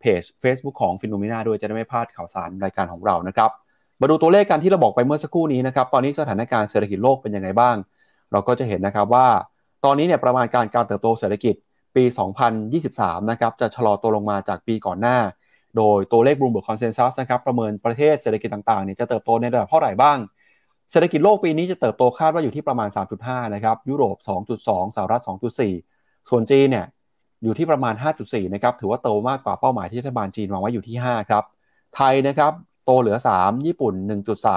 เพจ Facebook ของ p h e n o m e n a ด้วยจะได้ไม่พลาดข่าวสารรายการของเรานะครับ มาดูตัวเลขกันที่เราบอกไปเมื่อสักครู่นี้นะครับ ตอนนี้สถานการณ์เศรษฐกิจโลกเป็นยังไงบ้าง เราก็จะเห็นนะครับว่า ตอนนี้เนี่ยประมาณการการเติบโตเศรษฐกิจปี 2023 นะครับ จะชะลอตัวลงมาจากปีก่อนหน้า โดยตัวเลข Bloomberg Consensus นะครับ ประเมินประเทศเศรษฐกิจต่างๆเนี่ยจะเติบโตในระดับเท่าไหร่บ้าง เศรษฐกิจโลกปีนี้จะเติบโตคาดว่าอยู่ที่ประมาณ 3.5 นะครับ ยุโรป 2.2 สหรัฐ 2.4 ส่วนจีนเนี่ยอยู่ที่ประมาณ 5.4 นะครับ ถือว่าโตมากกว่าเป้าหมายที่รัฐบาลจีนวางไว้อยู่ที่ 5 ครับ ไทยนะครับ โตเหลือ 3 ญี่ปุ่น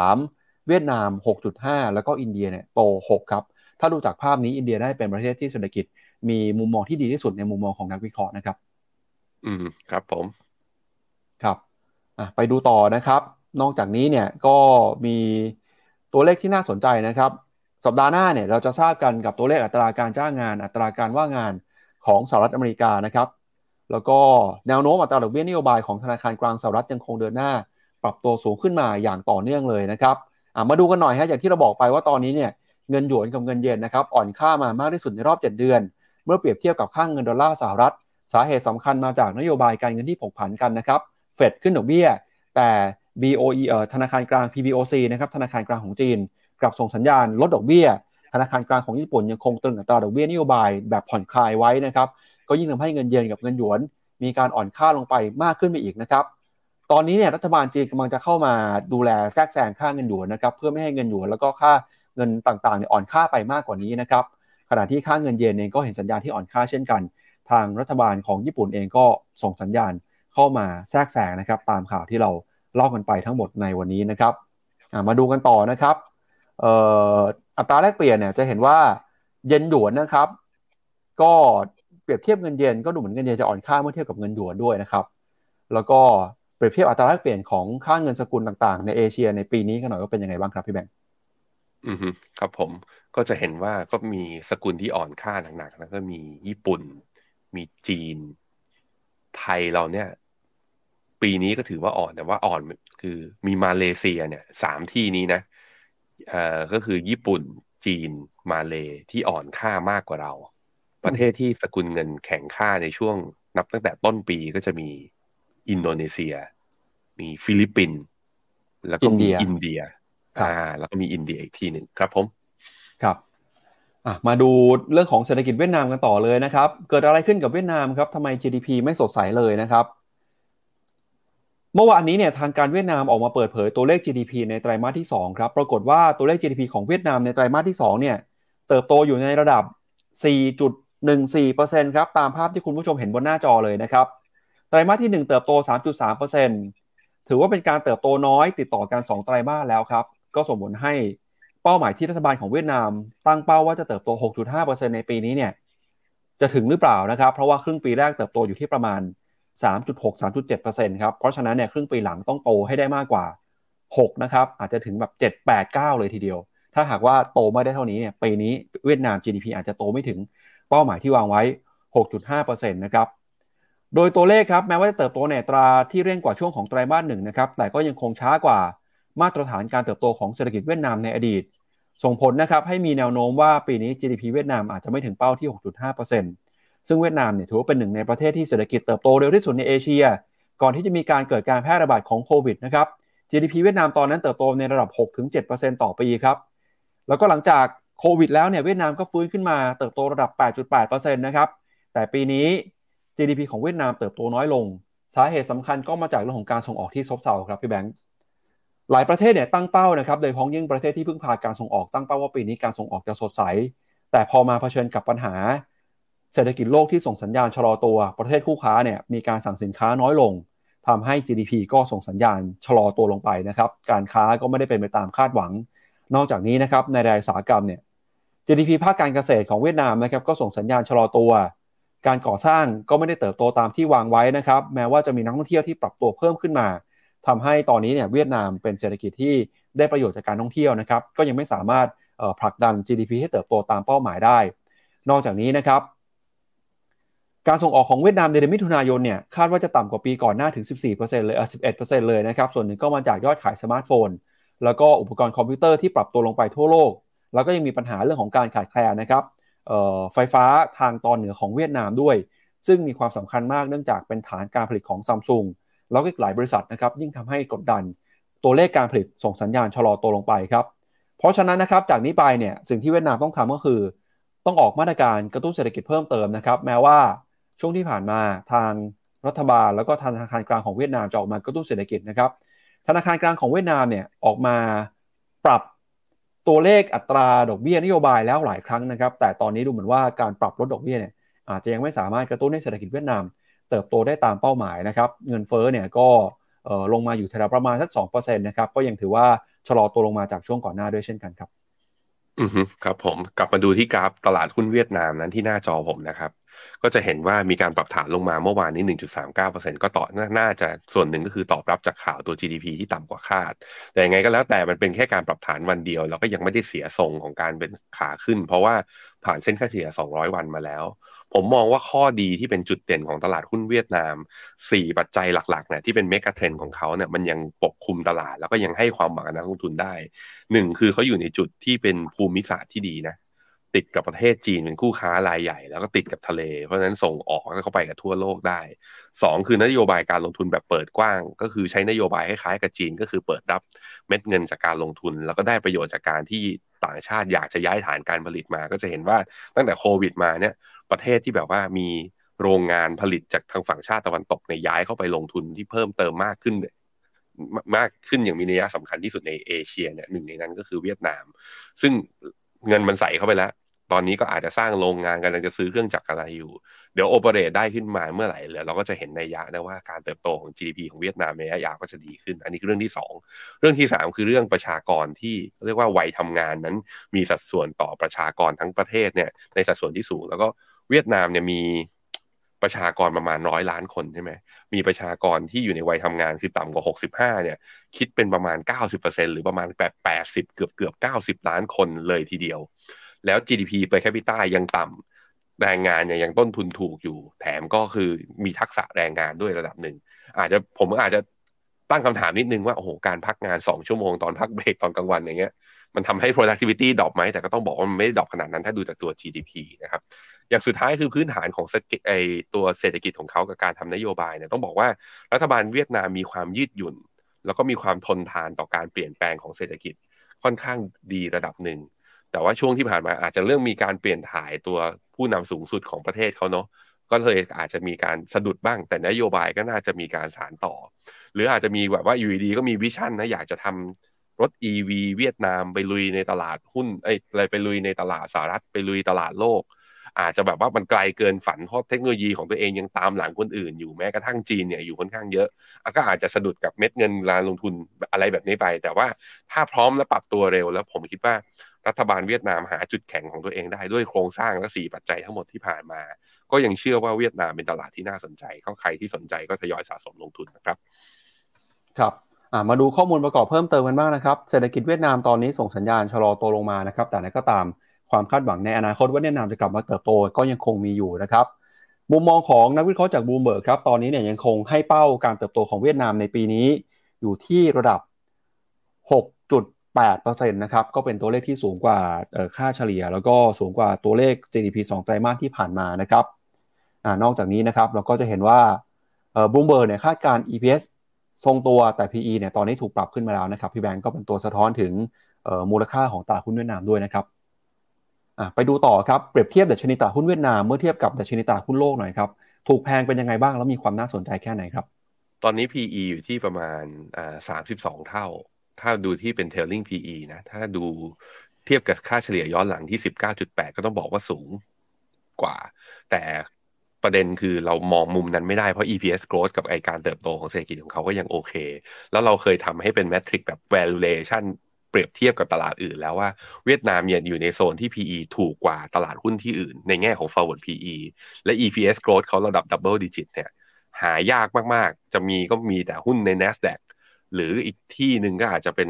1.3 เวียดนาม 6.5 แล้วก็อินเดียเนี่ยโต 6 ครับ ถ้าดูจากภาพนี้อินเดียได้เป็นประเทศที่เศรษฐกิจ มีมุมมองที่ดีที่สุดในมุมมองของนักวิเคราะห์นะครับ
อืมครับผม
ครับไปดูต่อนะครับ นอกจากนี้เนี่ยก็มีตัวเลขที่น่าสนใจนะครับ สัปดาห์หน้าเนี่ยเราจะทราบกันกับตัวเลขอัตราการจ้างงาน อัตราการว่างงานของสหรัฐอเมริกานะครับ แล้วก็แนวโน้มอัตราดอกเบี้ยนโยบายของธนาคารกลางสหรัฐยังคงเดินหน้า ปรับตัวสูงขึ้นมาอย่างต่อเนื่องเลยนะครับมาดูกันหน่อยฮะอย่างที่เราบอกไปว่าตอนนี้เนี่ยเงินหยวนกับเงินเยนนะครับอ่อนค่ามามากที่สุดในรอบ 7 เดือน เมื่อเปรียบเทียบกับค่างเงินดอลลาร์สหรัฐ สาเหตุสำคัญมาจากนโยบายการเงินที่ผกผันกันนะครับเฟดขึ้นดอกเบี้ย แต่ BOE เอ่อธนาคารกลาง PBOC นะครับธนาคารกลางของจีน กลับส่งสัญญาณลดดอกเบี้ย ธนาคารกลางของญี่ปุ่นยังคงตรึงอัตราดอกเบี้ยนโยบายแบบผ่อนคลายไว้นะครับก็ยิ่งทำให้เงินเยนกับเงินหยวน มีการอ่อนค่าลงไปมากขึ้นไปอีกนะครับ ตอนนี้เนี่ยรัฐบาลจีนกำลังจะเข้ามาดูแลแทรกแซงค่าเงินหยวนนะครับเพื่อไม่ให้เงินหยวนแล้วก็ค่าเงินต่างๆเนี่ยอ่อนค่าไปมากกว่านี้นะครับขณะที่ค่าเงินเยนเองก็เห็นสัญญาณที่อ่อนค่าเช่นกัน ทางรัฐบาลของญี่ปุ่นเองก็ส่งสัญญาณเข้ามาแทรกแซงนะครับตามข่าวที่เราเล่ากันไปทั้งหมดในวันนี้นะครับมาดูกันต่อนะครับอัตราแลกเปลี่ยนเนี่ยจะเห็นว่าเยนหยวนนะครับ ก็เปรียบเทียบเงินเยนก็ดูเหมือนเงินเยนจะอ่อนค่าเมื่อเทียบกับเงินหยวนด้วยนะครับ แล้วก็ เปรียบเทียบอัตราแลกเปลี่ยนของค่าเงินสกุลต่างๆ ในเอเชียในปีนี้กันหน่อยว่าเป็นยังไงบ้างครับพี่แบงค์
อืมครับผมก็จะเห็นว่าก็มีสกุลที่อ่อนค่าหนักๆแล้วก็มีญี่ปุ่น มีจีน ไทยเราเนี่ย ปีนี้ก็ถือว่าอ่อนแต่ว่าอ่อนคือมีมาเลเซียเนี่ยสามที่นี้นะเอ่อก็คือญี่ปุ่นจีนมาเลที่อ่อนค่ามากกว่าเรา ประเทศที่สกุลเงินแข็งค่าในช่วงนับตั้งแต่ต้นปีก็จะมี อินโดนีเซีย มีฟิลิปปินส์แล้วก็มีอินเดียอ่าแล้วก็มีอินเดียอีกที่หนึ่งครับผม
ครับมาดูเรื่องของเศรษฐกิจเวียดนามกันต่อเลยนะครับ เกิดอะไรขึ้นกับเวียดนามครับทำไม GDP ไม่สดใสเลยนะครับ เมื่อวานนี้เนี่ยทางการเวียดนามออกมาเปิดเผยตัวเลข GDP ในไตรมาสที่2ครับปรากฏว่าตัวเลข GDP ของเวียดนามในไตรมาสที่2เนี่ยเติบโตอยู่ในระดับ 4.14%ครับตามภาพที่คุณผู้ชมเห็นบนหน้าจอเลยนะครับ ไตรมาสที่ 1 เติบโต 3.3%ถือว่าเป็นการเติบโตน้อยติดต่อกัน 2 ไตรมาสแล้วครับ ก็ส่งผลให้เป้าหมายที่รัฐบาลของเวียดนาม ตั้งเป้าว่าจะเติบโต 6.5%ในปีนี้เนี่ยจะถึงหรือเปล่านะครับ เพราะว่าครึ่งปีแรกเติบโตอยู่ที่ประมาณ 3.6-3.7%ครับ เพราะฉะนั้นเนี่ยครึ่งปีหลังต้องโตให้ได้มากกว่า 6 นะครับ อาจจะถึงแบบ 7 8 9 เลยทีเดียว ถ้าหากว่าโตไม่ได้เท่านี้เนี่ยปีนี้เวียดนาม GDP อาจจะโตไม่ถึงเป้าหมายที่วางไว้ 6.5%นะครับ โดยตัวเลขครับแม้ว่าจะเติบโตในตราที่เร่งกว่าช่วงของไตรมาสหนึ่งนะครับแต่ก็ยังคงช้ากว่ามาตรฐานการเติบโตของเศรษฐกิจเวียดนามในอดีต ส่งผลนะครับให้มีแนวโน้มว่าปีนี้ GDP เวียดนามอาจจะไม่ถึงเป้าที่ 6.5%ซึ่งเวียดนามเนี่ยถือว่าเป็นหนึ่งในประเทศที่เศรษฐกิจเติบโตเร็วที่สุดในเอเชีย ก่อนที่จะมีการเกิดการแพร่ระบาดของโควิดนะครับ GDP เวียดนามตอนนั้นเติบโตในระดับ 6-7%ต่อปีครับแล้วก็หลังจากโควิดแล้วเนี่ยเวียดนามก็ฟื้นขึ้นมาเติบโตระดับ 8.8%นะครับแต่ปีนี้ GDP ของเวียดนามเติบโตน้อยลง สาเหตุสำคัญก็มาจากเรื่องของการส่งออกที่ซบเซาครับพี่แบงค์หลายประเทศเนี่ยตั้งเป้านะครับโดยพ้องยิ่งประเทศที่พึ่งพาการส่งออกตั้งเป้าว่าปีนี้การส่งออกจะสดใส แต่พอมาเผชิญกับปัญหา เศรษฐกิจโลกที่ส่งสัญญาณชะลอตัว ประเทศคู่ค้าเนี่ยมีการสั่งสินค้าน้อยลงทำให้ GDP ก็ส่งสัญญาณชะลอตัวลงไปนะครับการค้าก็ไม่ได้เป็นไปตามคาดหวัง นอกจากนี้นะครับในรายสาหกรรมเนี่ย GDP ภาคการเกษตรของเวียดนามนะครับก็ส่งสัญญาณชะลอตัว การก่อสร้างก็ไม่ได้เติบโตตามที่วางไว้นะครับ แม้ว่าจะมีนักท่องเที่ยวที่ปรับตัวเพิ่มขึ้นมาทำให้ตอนนี้เนี่ยเวียดนามเป็นเศรษฐกิจที่ได้ประโยชน์จากการท่องเที่ยวนะครับ ก็ยังไม่สามารถผลักดัน GDP ให้เติบโตตามเป้าหมายได้ นอกจากนี้นะครับการส่งออกของเวียดนามในเดือนมิถุนายนเนี่ยคาดว่าจะต่ำกว่าปีก่อนหน้าถึง 14%เลยเออ11%เลยนะครับ ส่วนหนึ่งก็มาจากยอดขายสมาร์ทโฟน แล้วก็อุปกรณ์คอมพิวเตอร์ที่ปรับตัวลงไปทั่วโลก แล้วก็ยังมีปัญหาเรื่องของการขาดแคลนนะครับ ไฟฟ้าทางตอนเหนือของเวียดนามด้วย ซึ่งมีความสำคัญมากเนื่องจากเป็นฐานการผลิตของซัมซุงแล้วก็อีกหลายบริษัทนะครับยิ่งทำให้กดดัน ตัวเลขการผลิตส่งสัญญาณชะลอตัวลงไปครับ เพราะฉะนั้นนะครับจากนี้ไปเนี่ยสิ่งที่เวียดนามต้องทำก็คือ ต้องออกมาตรการกระตุ้นเศรษฐกิจเพิ่มเติมนะครับแม้ว่าช่วงที่ผ่านมาทางรัฐบาลแล้วก็ธนาคารกลางของเวียดนามจะออกมากระตุ้นเศรษฐกิจนะครับธนาคารกลางของเวียดนามเนี่ยออกมาปรับ ตัวเลขอัตราดอกเบี้ยนโยบายแล้วหลายครั้งนะครับ แต่ตอนนี้ดูเหมือนว่าการปรับลดดอกเบี้ยเนี่ยอาจจะยังไม่สามารถกระตุ้นให้เศรษฐกิจเวียดนาม เติบโตได้ตามเป้าหมายนะครับ เงินเฟ้อเนี่ยก็ลงมาอยู่แถวประมาณสักสองเปอร์เซ็นต์นะครับ ก็ยังถือว่าชะลอตัวลงมาจากช่วงก่อนหน้าด้วยเช่นกันครับ
อือครับผมกลับมาดูที่กราฟตลาดหุ้นเวียดนามนั้นที่หน้าจอผมนะครับ ก็จะเห็นว่ามีการปรับฐานลงมาเมื่อวานนี้ 1.39%ก็ต่อน่าจะส่วนหนึ่งก็คือตอบรับจากข่าวตัว GDP ที่ต่ำกว่าคาด แต่ยังไงก็แล้วแต่มันเป็นแค่การปรับฐานวันเดียว เราก็ยังไม่ได้เสียทรงของการเป็นขาขึ้น เพราะว่าผ่านเส้นค่าเฉลี่ย 200 วันมาแล้ว ผมมองว่าข้อดีที่เป็นจุดเด่นของตลาดหุ้นเวียดนาม 4 ปัจจัยหลักๆเนี่ยที่เป็นเมกะเทรนของเขาเนี่ยมันยังปกคลุมตลาดแล้วก็ยังให้ความหวังกับนักลงทุนได้หนึ่งคือเขาอยู่ในจุดที่เป็นภูมิศาสตร์ที่ดีนะ ติดกับประเทศจีนเป็นคู่ค้ารายใหญ่ แล้วก็ติดกับทะเล เพราะฉะนั้นส่งออกแล้วเขาไปกับทั่วโลกได้สองคือนโยบายการลงทุนแบบเปิดกว้าง ก็คือใช้นโยบายคล้ายๆกับจีน ก็คือเปิดรับเม็ดเงินจากการลงทุน แล้วก็ได้ประโยชน์จากการที่ต่างชาติอยากจะย้ายฐานการผลิตมา ก็จะเห็นว่าตั้งแต่โควิดมาเนี่ยประเทศที่แบบว่ามีโรงงานผลิตจากทางฝั่งชาติตะวันตกในย้ายเข้าไปลงทุนที่เพิ่มเติมมากขึ้นมากขึ้นอย่างมีนัยสำคัญที่สุดในเอเชียเนี่ยหนึ่งในนั้นก็คือเวียดนาม ซึ่ง เงินมันใส่เข้าไปแล้ว ตอนนี้ก็อาจจะสร้างโรงงานกำลังจะซื้อเครื่องจักรอะไรอยู่ เดี๋ยวโอเปเรตได้ขึ้นมาเมื่อไหร่เราก็จะเห็นในยะนะว่าการเติบโตของ GDP ของเวียดนามในระยะยาวก็จะดีขึ้น อันนี้คือเรื่องที่ 2 เรื่องที่ 3 คือเรื่องประชากรที่เรียกว่าวัยทำงานนั้น มีสัดส่วนต่อประชากรทั้งประเทศเนี่ยในสัดส่วนที่สูง แล้วก็เวียดนามเนี่ยมี ประชากรประมาณร้อยล้านคนใช่ไหมมีประชากรที่อยู่ในวัยทำงานคือต่ำกว่า 65 เนี่ย คิดเป็นประมาณ 90%หรือประมาณแปด80 เกือบเกือบ90 ล้านคนเลยทีเดียว แล้ว GDP per capita ยังต่ำแรงงานเนี่ยยังต้นทุนถูกอยู่ แถมก็คือมีทักษะแรงงานด้วยระดับหนึ่ง อาจจะผมอาจจะตั้งคำถามนิดนึงว่าโอ้โหการพักงาน 2 ชั่วโมงตอนพักเบรกตอนกลางวันอย่างเงี้ยมันทำให้ productivity drop ไหมแต่ก็ต้องบอกว่ามันไม่ได้ drop ขนาดนั้นถ้าดูจากตัว GDP นะครับ อย่างสุดท้ายคือพื้นฐานของไอตัวเศรษฐกิจของเขากับการทำนโยบายเนี่ยต้องบอกว่ารัฐบาลเวียดนามมีความยืดหยุ่น แล้วก็มีความทนทานต่อการเปลี่ยนแปลงของเศรษฐกิจค่อนข้างดีระดับหนึ่งแต่ว่าช่วงที่ผ่านมาอาจจะเริ่มมีการเปลี่ยนถ่ายตัวผู้นำสูงสุดของประเทศเขาเนาะก็เลยอาจจะมีการสะดุดบ้าง แต่นโยบายก็น่าจะมีการสานต่อ หรืออาจจะมีแบบว่าอยู่ดีก็มีวิชั่นนะอยากจะทำรถ e ีเวียดนามไปลุยในตลาดหุ้นเอ้ยอะไรไปลุยในตลาดสหรัฐไปลุยตลาดโลก อาจจะแบบว่ามันไกลเกินฝันเพราะเทคโนโลยีของตัวเองยังตามหลังคนอื่นอยู่แม้กระทั่งจีนเนี่ยอยู่ค่อนข้างเยอะ ก็อาจจะสะดุดกับเม็ดเงินการลงทุนอะไรแบบนี้ไป แต่ว่าถ้าพร้อมและปรับตัวเร็ว แล้วผมคิดว่ารัฐบาลเวียดนามหาจุดแข็งของตัวเองได้ด้วยโครงสร้างและสี่ปัจจัยทั้งหมดที่ผ่านมา ก็ยังเชื่อว่าเวียดนามเป็นตลาดที่น่าสนใจก็ใครที่สนใจก็ทยอยสะสมลงทุนนะครับ
ครับมาดูข้อมูลประกอบเพิ่มเติมกันบ้างนะครับ เศรษฐกิจเวียดนามตอนนี้ส่งสัญญาณชะลอตัวลงมานะครับ แต่นั้นก็ตาม ความคาดหวังในอนาคตว่าเวียดนามจะกลับมาเติบโตก็ยังคงมีอยู่นะครับมุมมองของนักวิเคราะห์จากบูมเบิร์กครับตอนนี้เนี่ยยังคงให้เป้าการเติบโตของเวียดนามในปีนี้ อยู่ที่ระดับ 6.8%นะครับก็เป็นตัวเลขที่สูงกว่าค่าเฉลี่ย แล้วก็สูงกว่าตัวเลข GDP 2 ไตรมาสที่ผ่านมานะครับนอกจากนี้นะครับเราก็จะเห็นว่าบูมเบิร์กเนี่ยคาดการณ์ EPS ทรงตัวแต่ PE เนี่ยตอนนี้ถูกปรับขึ้นมาแล้วนะครับพี่แบงก์ก็เป็นตัวสะท้อนถึงมูลค่าของตลาดหุ้นเวียดนามด้วยนะครับ ไปดูต่อครับเปรียบเทียบดัชนีตลาดหุ้นเวียดนามเมื่อเทียบกับดัชนีตลาดหุ้นโลกหน่อยครับถูกแพงเป็นยังไงบ้างแล้วมีความน่าสนใจแค่ไหนครับ
ตอนนี้ PE อยู่ที่ประมาณอ่าสามสิบสองเท่า ถ้าดูที่เป็น trailing PE นะถ้าดูเทียบกับค่าเฉลี่ยย้อนหลังที่สิบเก้าจุดแปดก็ต้องบอกว่าสูงกว่า แต่ประเด็นคือเรามองมุมนั้นไม่ได้ เพราะ EPS growth กับไอการเติบโตของเศรษฐกิจของเขาก็ยังโอเค แล้วเราเคยทำให้เป็นแมทริกแบบ valuation เปรียบเทียบกับตลาดอื่นแล้วว่าเวียดนามเนี่ยอยู่ในโซนที่ PE ถูกกว่าตลาดหุ้นที่อื่น ในแง่ของ forward PE และ EPS growth เขาระดับ double digit เนี่ยหายากมากๆ จะมีก็มีแต่หุ้นใน NASDAQ หรืออีกที่หนึ่งก็อาจจะเป็น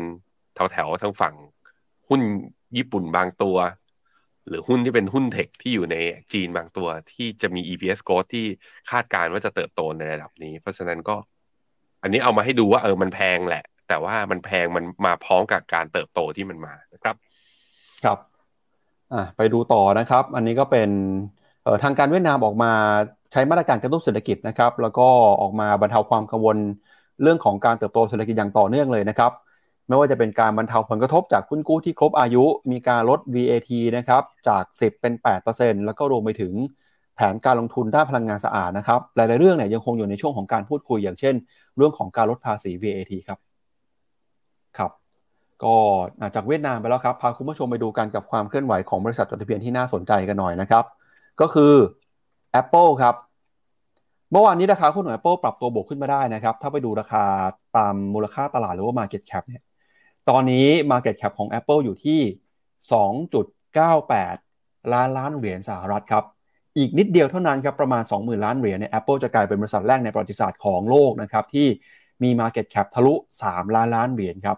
แถวๆทางฝั่งหุ้นญี่ปุ่นบางตัว หรือหุ้นที่เป็นหุ้นเทคที่อยู่ในจีนบางตัวที่จะมี EPS growth ที่คาดการณ์ว่าจะเติบโตในระดับนี้ เพราะฉะนั้นก็ อันนี้เอามาให้ดูว่าเออมันแพงแหละ แต่ว่ามันแพงมันมาพร้อมกับการเติบโตที่มันมานะครับ
ครับอ่าไปดูต่อนะครับ อันนี้ก็เป็นเทางการเวียดนามออกมาใช้มาตรการกระตุ้นเศรษฐกิจนะครับ แล้วก็ออกมาบรรเทาความกังวลเรื่องของการเติบโตเศรษฐกิจอย่างต่อเนื่องเลยนะครับ ไม่ว่าจะเป็นการบรรเทาผลกระทบจากคุณกู้ที่ครบอายุ มีการลด VAT นะครับจาก 10 เป็น 8%แล้วก็รวมไปถึงแผนการลงทุนด้านพลังงานสะอาดนะครับ หลาย ๆ เรื่องเนี่ยยังคงอยู่ในช่วงของการพูดคุยอย่างเช่น เรื่องของการลดภาษี VAT ครับ ก็จากเวียดนามไปแล้วครับ พาคุณผู้ชมไปดูกันกับความเคลื่อนไหวของบริษัทจดทะเบียนที่น่าสนใจกันหน่อยนะครับ ก็คือ Apple ครับ เมื่อวานนี้ราคาหุ้นของ Apple ปรับตัวบวกขึ้นมาได้นะครับ ถ้าไปดูราคาตามมูลค่าตลาดหรือว่า Market Cap เนี่ย ตอนนี้ Market Cap ของ Apple อยู่ที่ 2.98 ล้านล้านเหรียญสหรัฐครับ อีกนิดเดียวเท่านั้นครับ ประมาณ 20,000 ล้านเหรียญเนี่ย Apple จะกลายเป็นบริษัทแรกในประวัติศาสตร์ของโลกนะครับที่มี Market Cap ทะลุ 3 ล้านล้านเหรียญครับ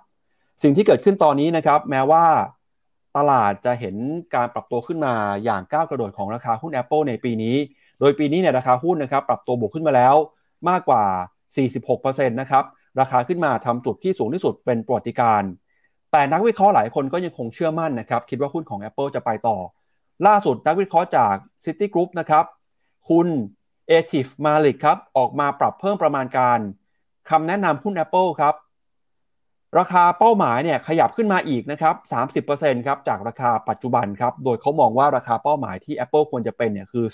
สิ่งที่เกิดขึ้นตอนนี้นะครับ แม้ว่าตลาดจะเห็นการปรับตัวขึ้นมาอย่างก้าวกระโดดของราคาหุ้น Apple ในปีนี้ โดยปีนี้เนี่ยราคาหุ้นนะครับปรับตัวบวกขึ้นมาแล้วมากกว่า 46%นะครับ ราคาขึ้นมาทำจุดที่สูงที่สุดเป็นประวัติการ แต่นักวิเคราะห์หลายคนก็ยังคงเชื่อมั่นนะครับ คิดว่าหุ้นของ Apple จะไปต่อ ล่าสุดนักวิเคราะห์จาก City Group นะครับ คุณเอทิฟมาลิกครับ ออกมาปรับเพิ่มประมาณการคำแนะนำหุ้น Apple ครับ ราคาเป้าหมายเนี่ยขยับขึ้นมาอีกนะครับ30%ครับจากราคาปัจจุบันครับ โดยเขามองว่าราคาเป้าหมายที่ Apple ควรจะเป็นเนี่ยคือ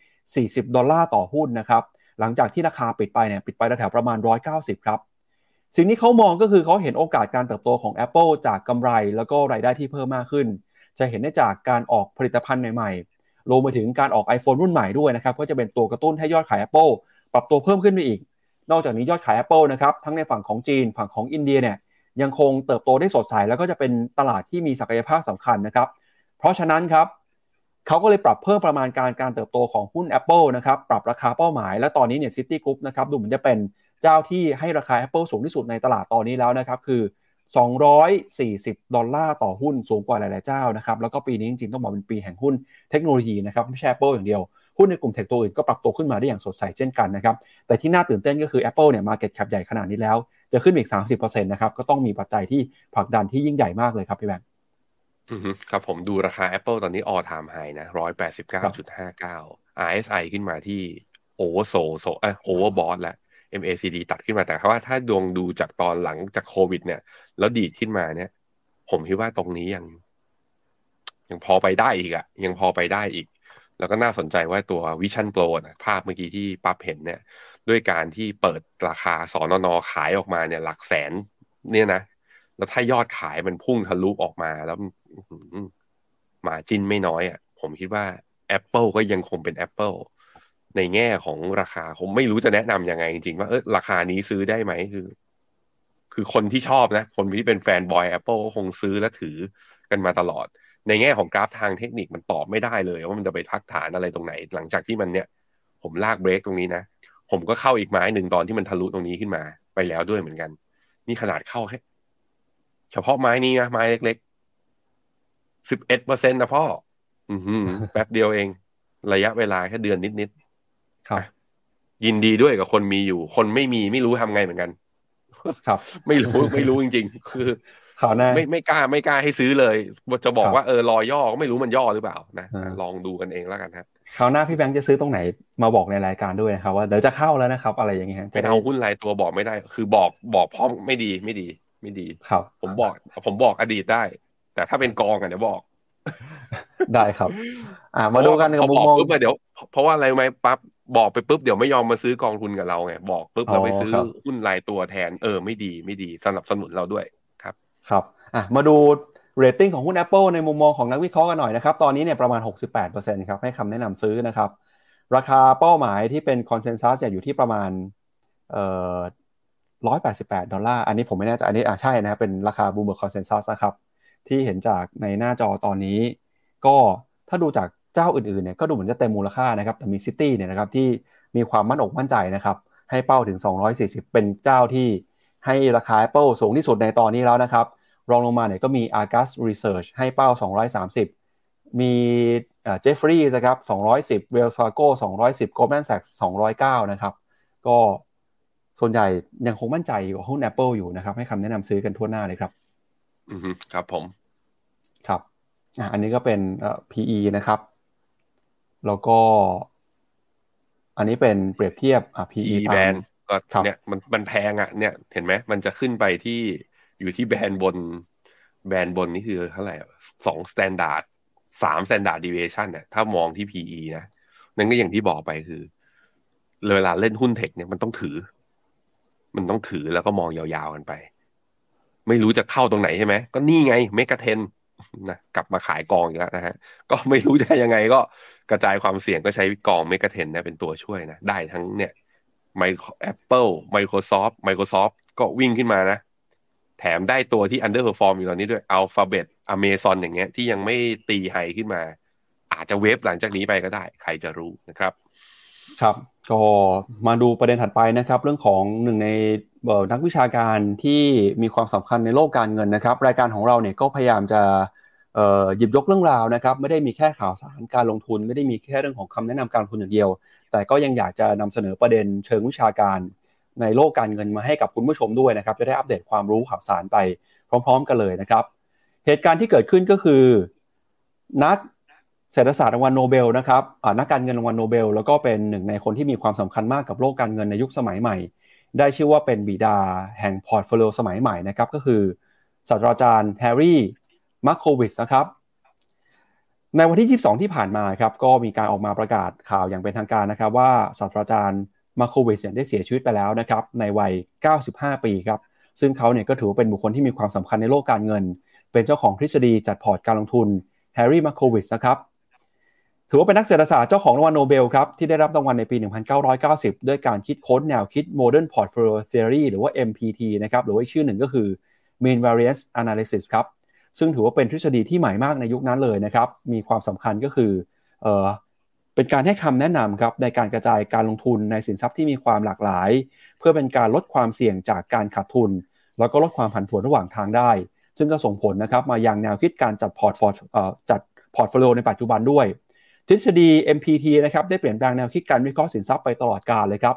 240 ดอลลาร์ต่อหุ้นนะครับ หลังจากที่ราคาปิดไปเนี่ยปิดไปแถวประมาณ 190 ครับ สิ่งที่เขามองก็คือเขาเห็นโอกาสการเติบโตของ Apple จากกำไรแล้วก็รายได้ที่เพิ่มมากขึ้น จะเห็นได้จากการออกผลิตภัณฑ์ใหม่ๆรวมไปถึงการออก iPhone รุ่นใหม่ด้วยนะครับก็จะเป็นตัวกระตุ้นให้ยอดขาย Apple ปรับตัวเพิ่มขึ้นไปอีก นอกจากนี้ยอดขาย Apple นะครับทั้งในฝั่งของจีนฝั่งของอินเดียเนี่ยยังคงเติบโตได้สดใส แล้วก็จะเป็นตลาดที่มีศักยภาพสำคัญนะครับ เพราะฉะนั้นครับเขาก็เลยปรับเพิ่มประมาณการการเติบโตของหุ้น Apple นะครับปรับราคาเป้าหมาย และตอนนี้เนี่ย Citigroup นะครับดูเหมือนจะเป็นเจ้าที่ให้ราคา Apple สูงที่สุดในตลาดตอนนี้แล้วนะครับคือ 240 ดอลลาร์ต่อหุ้นสูงกว่าหลาย ๆ เจ้านะครับแล้วก็ปีนี้จริงๆต้องบอกเป็นปีแห่งหุ้นtech โนโลยีนะครับไม่ใช่ Apple อย่างเดียว หุ้นในกลุ่มเทคตัวอื่นก็ปรับตัวขึ้นมาได้อย่างสดใสเช่นกันนะครับ แต่ที่น่าตื่นเต้นก็คือ Apple เนี่ย Market Cap ใหญ่ขนาดนี้แล้ว จะขึ้นอีก 30%นะครับ ก็ต้องมีปัจจัยที่ผลักดันที่ยิ่งใหญ่มากเลยครับพี่แบงค์
ครับผมดูราคา Apple ตอนนี้ all time high นะร้อยแปดสิบเก้าจุดห้าเก้า RSI ขึ้นมาที่ over so โซโซเออ overbought แล้ว MACD ตัดขึ้นมาแต่ว่าถ้าดวงดูจากตอนหลังจากโควิด เนี่ย แล้วดีดขึ้นมาเนี่ย ผมคิดว่าตรงนี้ยัง ยังพอไปได้อีกอะยังพอไปได้อีก แล้วก็น่าสนใจว่าตัว Vision Pro นะภาพเมื่อกี้ที่ปั๊บเห็นเนี่ย ด้วยการที่เปิดราคาสอนอนอขายออกมาเนี่ยหลักแสน เนี่ยนะ แล้วถ้ายอดขายมันพุ่งทะลุออกมาแล้วมาจิ้นไม่น้อยอะ่ะ ผมคิดว่า Apple ก็ยังคงเป็น Apple ในแง่ของราคาผมไม่รู้จะแนะนำยังไงจริงๆว่าเออราคานี้ซื้อได้ไหมคือ คือคนที่ชอบนะ คนที่เป็นแฟนบอย Apple ก็คงซื้อและถือกันมาตลอด ในแง่ของกราฟทางเทคนิคมันตอบไม่ได้เลย ว่ามันจะไปทักฐานอะไรตรงไหน หลังจากที่มันเนี่ย ผมลากเบรกตรงนี้นะ ผมก็เข้าอีกไม้หนึ่งตอนที่มันทะลุตรงนี้ขึ้นมาไปแล้วด้วยเหมือนกัน นี่ขนาดเข้าแค่เฉพาะไม้นี้นะไม้เล็กๆสิบเอ็ดเปอร์เซ็นต์นะพ่อ อือแป๊บเดียวเอง ระยะเวลาแค่เดือนนิดๆ
ครับ
ยินดีด้วยกับคนมีอยู่ คนไม่มีไม่รู้ทำไงเหมือนกัน
ครับ
ไม่รู้ไม่รู้จริง ๆ คือ
ข่าวหน้า
ไม่ไม่กล้าไม่กล้าให้ซื้อเลยจะบอกว่าเออรอย่อก็ไม่รู้มันย่อหรือเปล่านะลองดูกันเองแล้วกันครับ
คราวหน้าพี่แบงค์จะซื้อตรงไหนมาบอกในรายการด้วยนะครับว่าเดี๋ยวจะเข้าแล้วนะครับอะไรอย่างเงี้ย
ไปเอาหุ้นรายตัวบอกไม่ได้ คือบอกบอกพร้อมไม่ดีไม่ดีไม่ดี
ครับ
ผมบอก ผมบอกอดีตได้ แต่ถ้าเป็นกองอะเดี๋ยวบอก
ได้ครับ อ่ามาดูกันกับมุมมอง
ปุ๊บเดี๋ยว เพราะว่าอะไรไหมปั๊บบอกไปปุ๊บเดี๋ยวไม่ยอมมาซื้อกองทุนกับเราไงบอกปุ๊บเราไปซื้อหุ้นรายตัวแทนเออไม่ดีไม่ดีสนับสนุนเราด้วย
ครับอะมาดูเรตติ้งของหุ้น Apple ในมุมมองของนักวิเคราะห์กันหน่อยนะครับ ตอนนี้เนี่ยประมาณ 68%ครับให้คำแนะนำซื้อนะครับ ราคาเป้าหมายที่เป็น consensus อยู่ที่ประมาณเอ่อ188 ดอลลาร์ อันนี้ผมไม่แน่ใจอันนี้อะใช่นะเป็นราคา Bloomberg consensus นะครับ ที่เห็นจากในหน้าจอตอนนี้ ก็ถ้าดูจากเจ้าอื่นๆเนี่ยก็ดูเหมือนจะเต็มมูลค่านะครับ แต่มีซิตี้เนี่ยนะครับที่มีความมั่นอกมั่นใจนะครับ ให้เป้าถึง 240 เป็นเจ้าที่ ให้ราคา Apple สูงที่สุดในตอนนี้แล้วนะครับ รองลงมาเนี่ยก็มี Argus Research ให้เป้า 230 มีเจฟฟรีย์นะครับ210 Wells Fargo 210 Goldman Sachs 209 นะครับ ก็ส่วนใหญ่ยังคงมั่นใจอยู่หุ้น Apple อยู่นะครับ ให้คำแนะนำซื้อกันทั่วหน้าเลยครับ
อืมครับผม
ครับอะอันนี้ก็เป็น PE นะครับ แล้วก็ อันนี้เป็นเปรียบเทียบอะ PE
band ก็เนี่ยมันมันแพงอะเนี่ยเห็นไหมมันจะขึ้นไปที่อยู่ที่ band บน band บนนี่คือเท่าไหร่สอง standard สาม standard deviation เนี่ยถ้ามองที่ PE นะนั่นก็อย่างที่บอกไปคือเวลาเล่นหุ้น tech เนี่ยมันต้องถือ มันต้องถือแล้วก็มองยาวๆกันไป ไม่รู้จะเข้าตรงไหนใช่ไหมก็นี่ไง MEGA10นะกลับมาขายกองอีกแล้วนะฮะ ก็ไม่รู้จะยังไงก็กระจายความเสี่ยงก็ใช้กอง MEGA10นะเป็นตัวช่วยนะ ได้ทั้งเนี่ย Apple Microsoft Microsoft ก็วิ่งขึ้นมานะ แถมได้ตัวที่ underperform อยู่ตอนนี้ด้วย Alphabet Amazon อย่างเงี้ยที่ยังไม่ตีไฮขึ้นมา อาจจะเวฟหลังจากนี้ไปก็ได้ ใครจะรู้นะครับ
ครับ ก็มาดูประเด็นถัดไปนะครับ เรื่องของหนึ่งในนักวิชาการที่มีความสำคัญในโลกการเงินนะครับ รายการของเราเนี่ยก็พยายามจะ หยิบยกเรื่องราวนะครับไม่ได้มีแค่ข่าวสารการลงทุน ไม่ได้มีแค่เรื่องของคำแนะนำการลงทุนอย่างเดียว แต่ก็ยังอยากจะนำเสนอประเด็นเชิงวิชาการ ในโลกการเงินมาให้กับคุณผู้ชมด้วยนะครับจะได้อัปเดตความรู้ข่าวสารไปพร้อม ๆ กันเลยนะครับ เหตุการณ์ที่เกิดขึ้นก็คือ นักเศรษฐศาสตร์รางวัลโนเบลนะครับนักการเงินรางวัลโนเบล แล้วก็เป็นหนึ่งในคนที่มีความสำคัญมากกับโลกการเงินในยุคสมัยใหม่ ได้ชื่อว่าเป็นบิดาแห่งพอร์ตโฟลิโอสมัยใหม่นะครับก็คือศาสตราจารย์แฮร์รี่ มาร์โควิชนะครับในวันที่ 22 ที่ผ่านมาครับก็มีการออกมาประกาศข่าวอย่างเป็นทางการนะครับ ว่าศาสตราจารย์มาโควิชได้เสียชีวิตไปแล้วนะครับในวัย 95 ปีครับซึ่งเขาเนี่ยก็ถือเป็นบุคคลที่มีความสำคัญในโลกการเงิน เป็นเจ้าของทฤษฎีจัดพอร์ตการลงทุนแฮร์รี่มาโควิชนะครับถือว่าเป็นนักเศรษฐศาสตร์เจ้าของรางวัลโนเบลครับที่ได้รับรางวัลในปี 1990 ด้วยการคิดค้นแนวคิด Modern Portfolio Theory หรือว่า MPT นะครับหรือว่าชื่อหนึ่งก็คือ Mean Variance Analysis ครับ ซึ่งถือว่าเป็นทฤษฎีที่ใหม่มากในยุคนั้นเลยนะครับ มีความสำคัญก็คือเออเป็นการให้คำแนะนำครับในการกระจายการลงทุนในสินทรัพย์ที่มีความหลากหลาย เพื่อเป็นการลดความเสี่ยงจากการขาดทุน แล้วก็ลดความผันผวนระหว่างทางได้ ซึ่งก็ส่งผลนะครับมายังแนวคิดการจัดพอร์ตฟอจัดพอร์ตโฟลิโอในปัจจุบันด้วย ทฤษฎี MPT นะครับได้เปลี่ยนแปลงแนวคิดการวิเคราะห์สินทรัพย์ไปตลอดกาลเลยครับ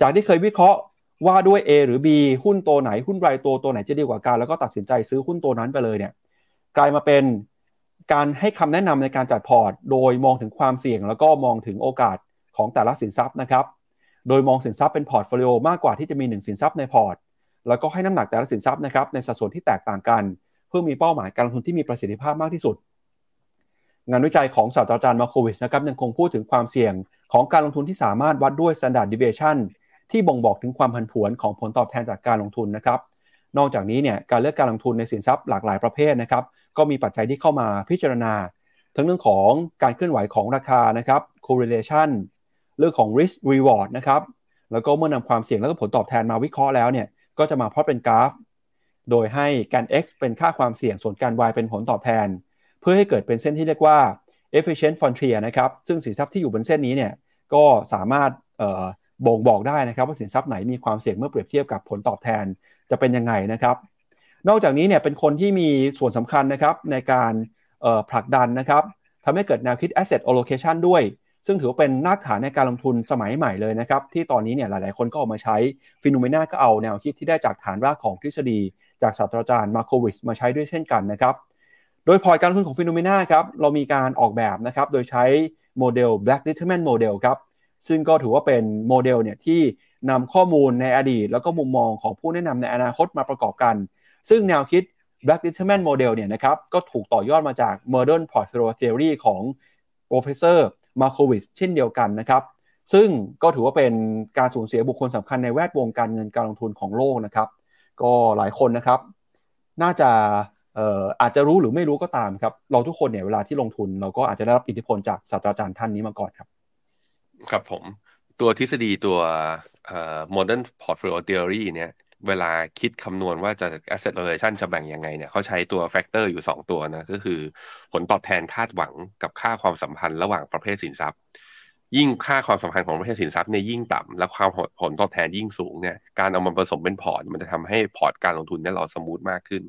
จากที่เคยวิเคราะห์ว่าด้วย A หรือ B หุ้นตัวไหนหุ้นรายตัวตัวไหนจะดีกว่ากันแล้วก็ตัดสินใจซื้อหุ้นตัวนั้นไปเลยเนี่ย กลายมาเป็นการให้คำแนะนำในการจัดพอร์ต โดยมองถึงความเสี่ยง แล้วก็มองถึงโอกาสของแต่ละสินทรัพย์นะครับ โดยมองสินทรัพย์เป็นพอร์ตโฟลิโอมากกว่าที่จะมี 1 สินทรัพย์ในพอร์ต แล้วก็ให้น้ำหนักแต่ละสินทรัพย์นะครับในสัดส่วนที่แตกต่างกัน เพื่อมีเป้าหมายการลงทุนที่มีประสิทธิภาพมากที่สุด งานวิจัยของศาสตราจารย์มาโควิชนะครับยังคงพูดถึงความเสี่ยงของการลงทุนที่สามารถวัดด้วย standard deviation ที่บ่งบอกถึงความผันผวนของผลตอบแทนจากการลงทุนนะครับ นอกจากนี้เนี่ยการเลือกการลงทุนในสินทรัพย์หลากหลายประเภทนะครับ ก็มีปัจจัยที่เข้ามาพิจารณา ทั้งเรื่องของการเคลื่อนไหวของราคานะครับ correlation เรื่องของ risk reward นะครับแล้วก็เมื่อนำความเสี่ยงแล้วก็ผลตอบแทนมาวิเคราะห์แล้วเนี่ยก็จะมาพลอตเป็นกราฟ โดยให้การ x เป็นค่าความเสี่ยงส่วนการ y เป็นผลตอบแทน เพื่อให้เกิดเป็นเส้นที่เรียกว่า efficient frontier นะครับซึ่งสินทรัพย์ที่อยู่บนเส้นนี้เนี่ยก็สามารถบ่งบอกได้นะครับว่าสินทรัพย์ไหนมีความเสี่ยงเมื่อเปรียบเทียบกับผลตอบแทนจะเป็นยังไงนะครับ นอกจากนี้เนี่ยเป็นคนที่มีส่วนสำคัญนะครับในการผลักดันนะครับทำให้เกิดแนวคิด asset allocation ด้วย ซึ่งถือว่าเป็นรากฐานในการลงทุนสมัยใหม่เลยนะครับ ที่ตอนนี้เนี่ยหลาย ๆ คนก็ออกมาใช้ Finnomena ก็เอาแนวคิดที่ได้จากฐานรากของทฤษฎี จากศาสตราจารย์มาโควิชมาใช้ด้วยเช่นกันนะครับ โดยพอร์ตการลงทุนของ Finnomena ครับเรามีการออกแบบนะครับโดยใช้โมเดล Black-Litterman Model ครับซึ่งก็ถือว่าเป็นโมเดลเนี่ยที่นำข้อมูลในอดีต แล้วก็มุมมองของผู้แนะนำในอนาคตมาประกอบกัน ซึ่งแนวคิด Black Determinant Model เนี่ยนะครับก็ถูกต่อยอดมาจาก Modern Portfolio Theory ของ Professor Markowitz เช่นเดียวกันนะครับ ซึ่งก็ถือว่าเป็นการสูญเสียบุคคลสำคัญในแวดวงการเงินการลงทุนของโลกนะครับ ก็หลายคนนะครับ น่าจะอาจจะรู้หรือไม่รู้ก็ตามครับ เราทุกคนเนี่ยเวลาที่ลงทุน เราก็อาจจะได้รับอิทธิพลจากศาสตราจารย์ท่านนี้มาก่อนครับ
ครับผมตัวทฤษฎีตัว modern portfolio theory เนี่ย เวลาคิดคำนวณว่าจะ asset allocation จะแบ่งยังไงเนี่ยเขาใช้ตัว factor อยู่ 2 ตัวนะ ก็คือผลตอบแทนคาดหวังกับค่าความสัมพันธ์ระหว่างประเภทสินทรัพย์ ยิ่งค่าความสัมพันธ์ของประเภทสินทรัพย์เนี่ยยิ่งต่ำและความผลตอบแทนยิ่งสูงเนี่ยการเอามาผสมเป็นพอร์ตมันจะทำให้พอร์ตการลงทุนเนี่ยเรา smooth มากขึ้น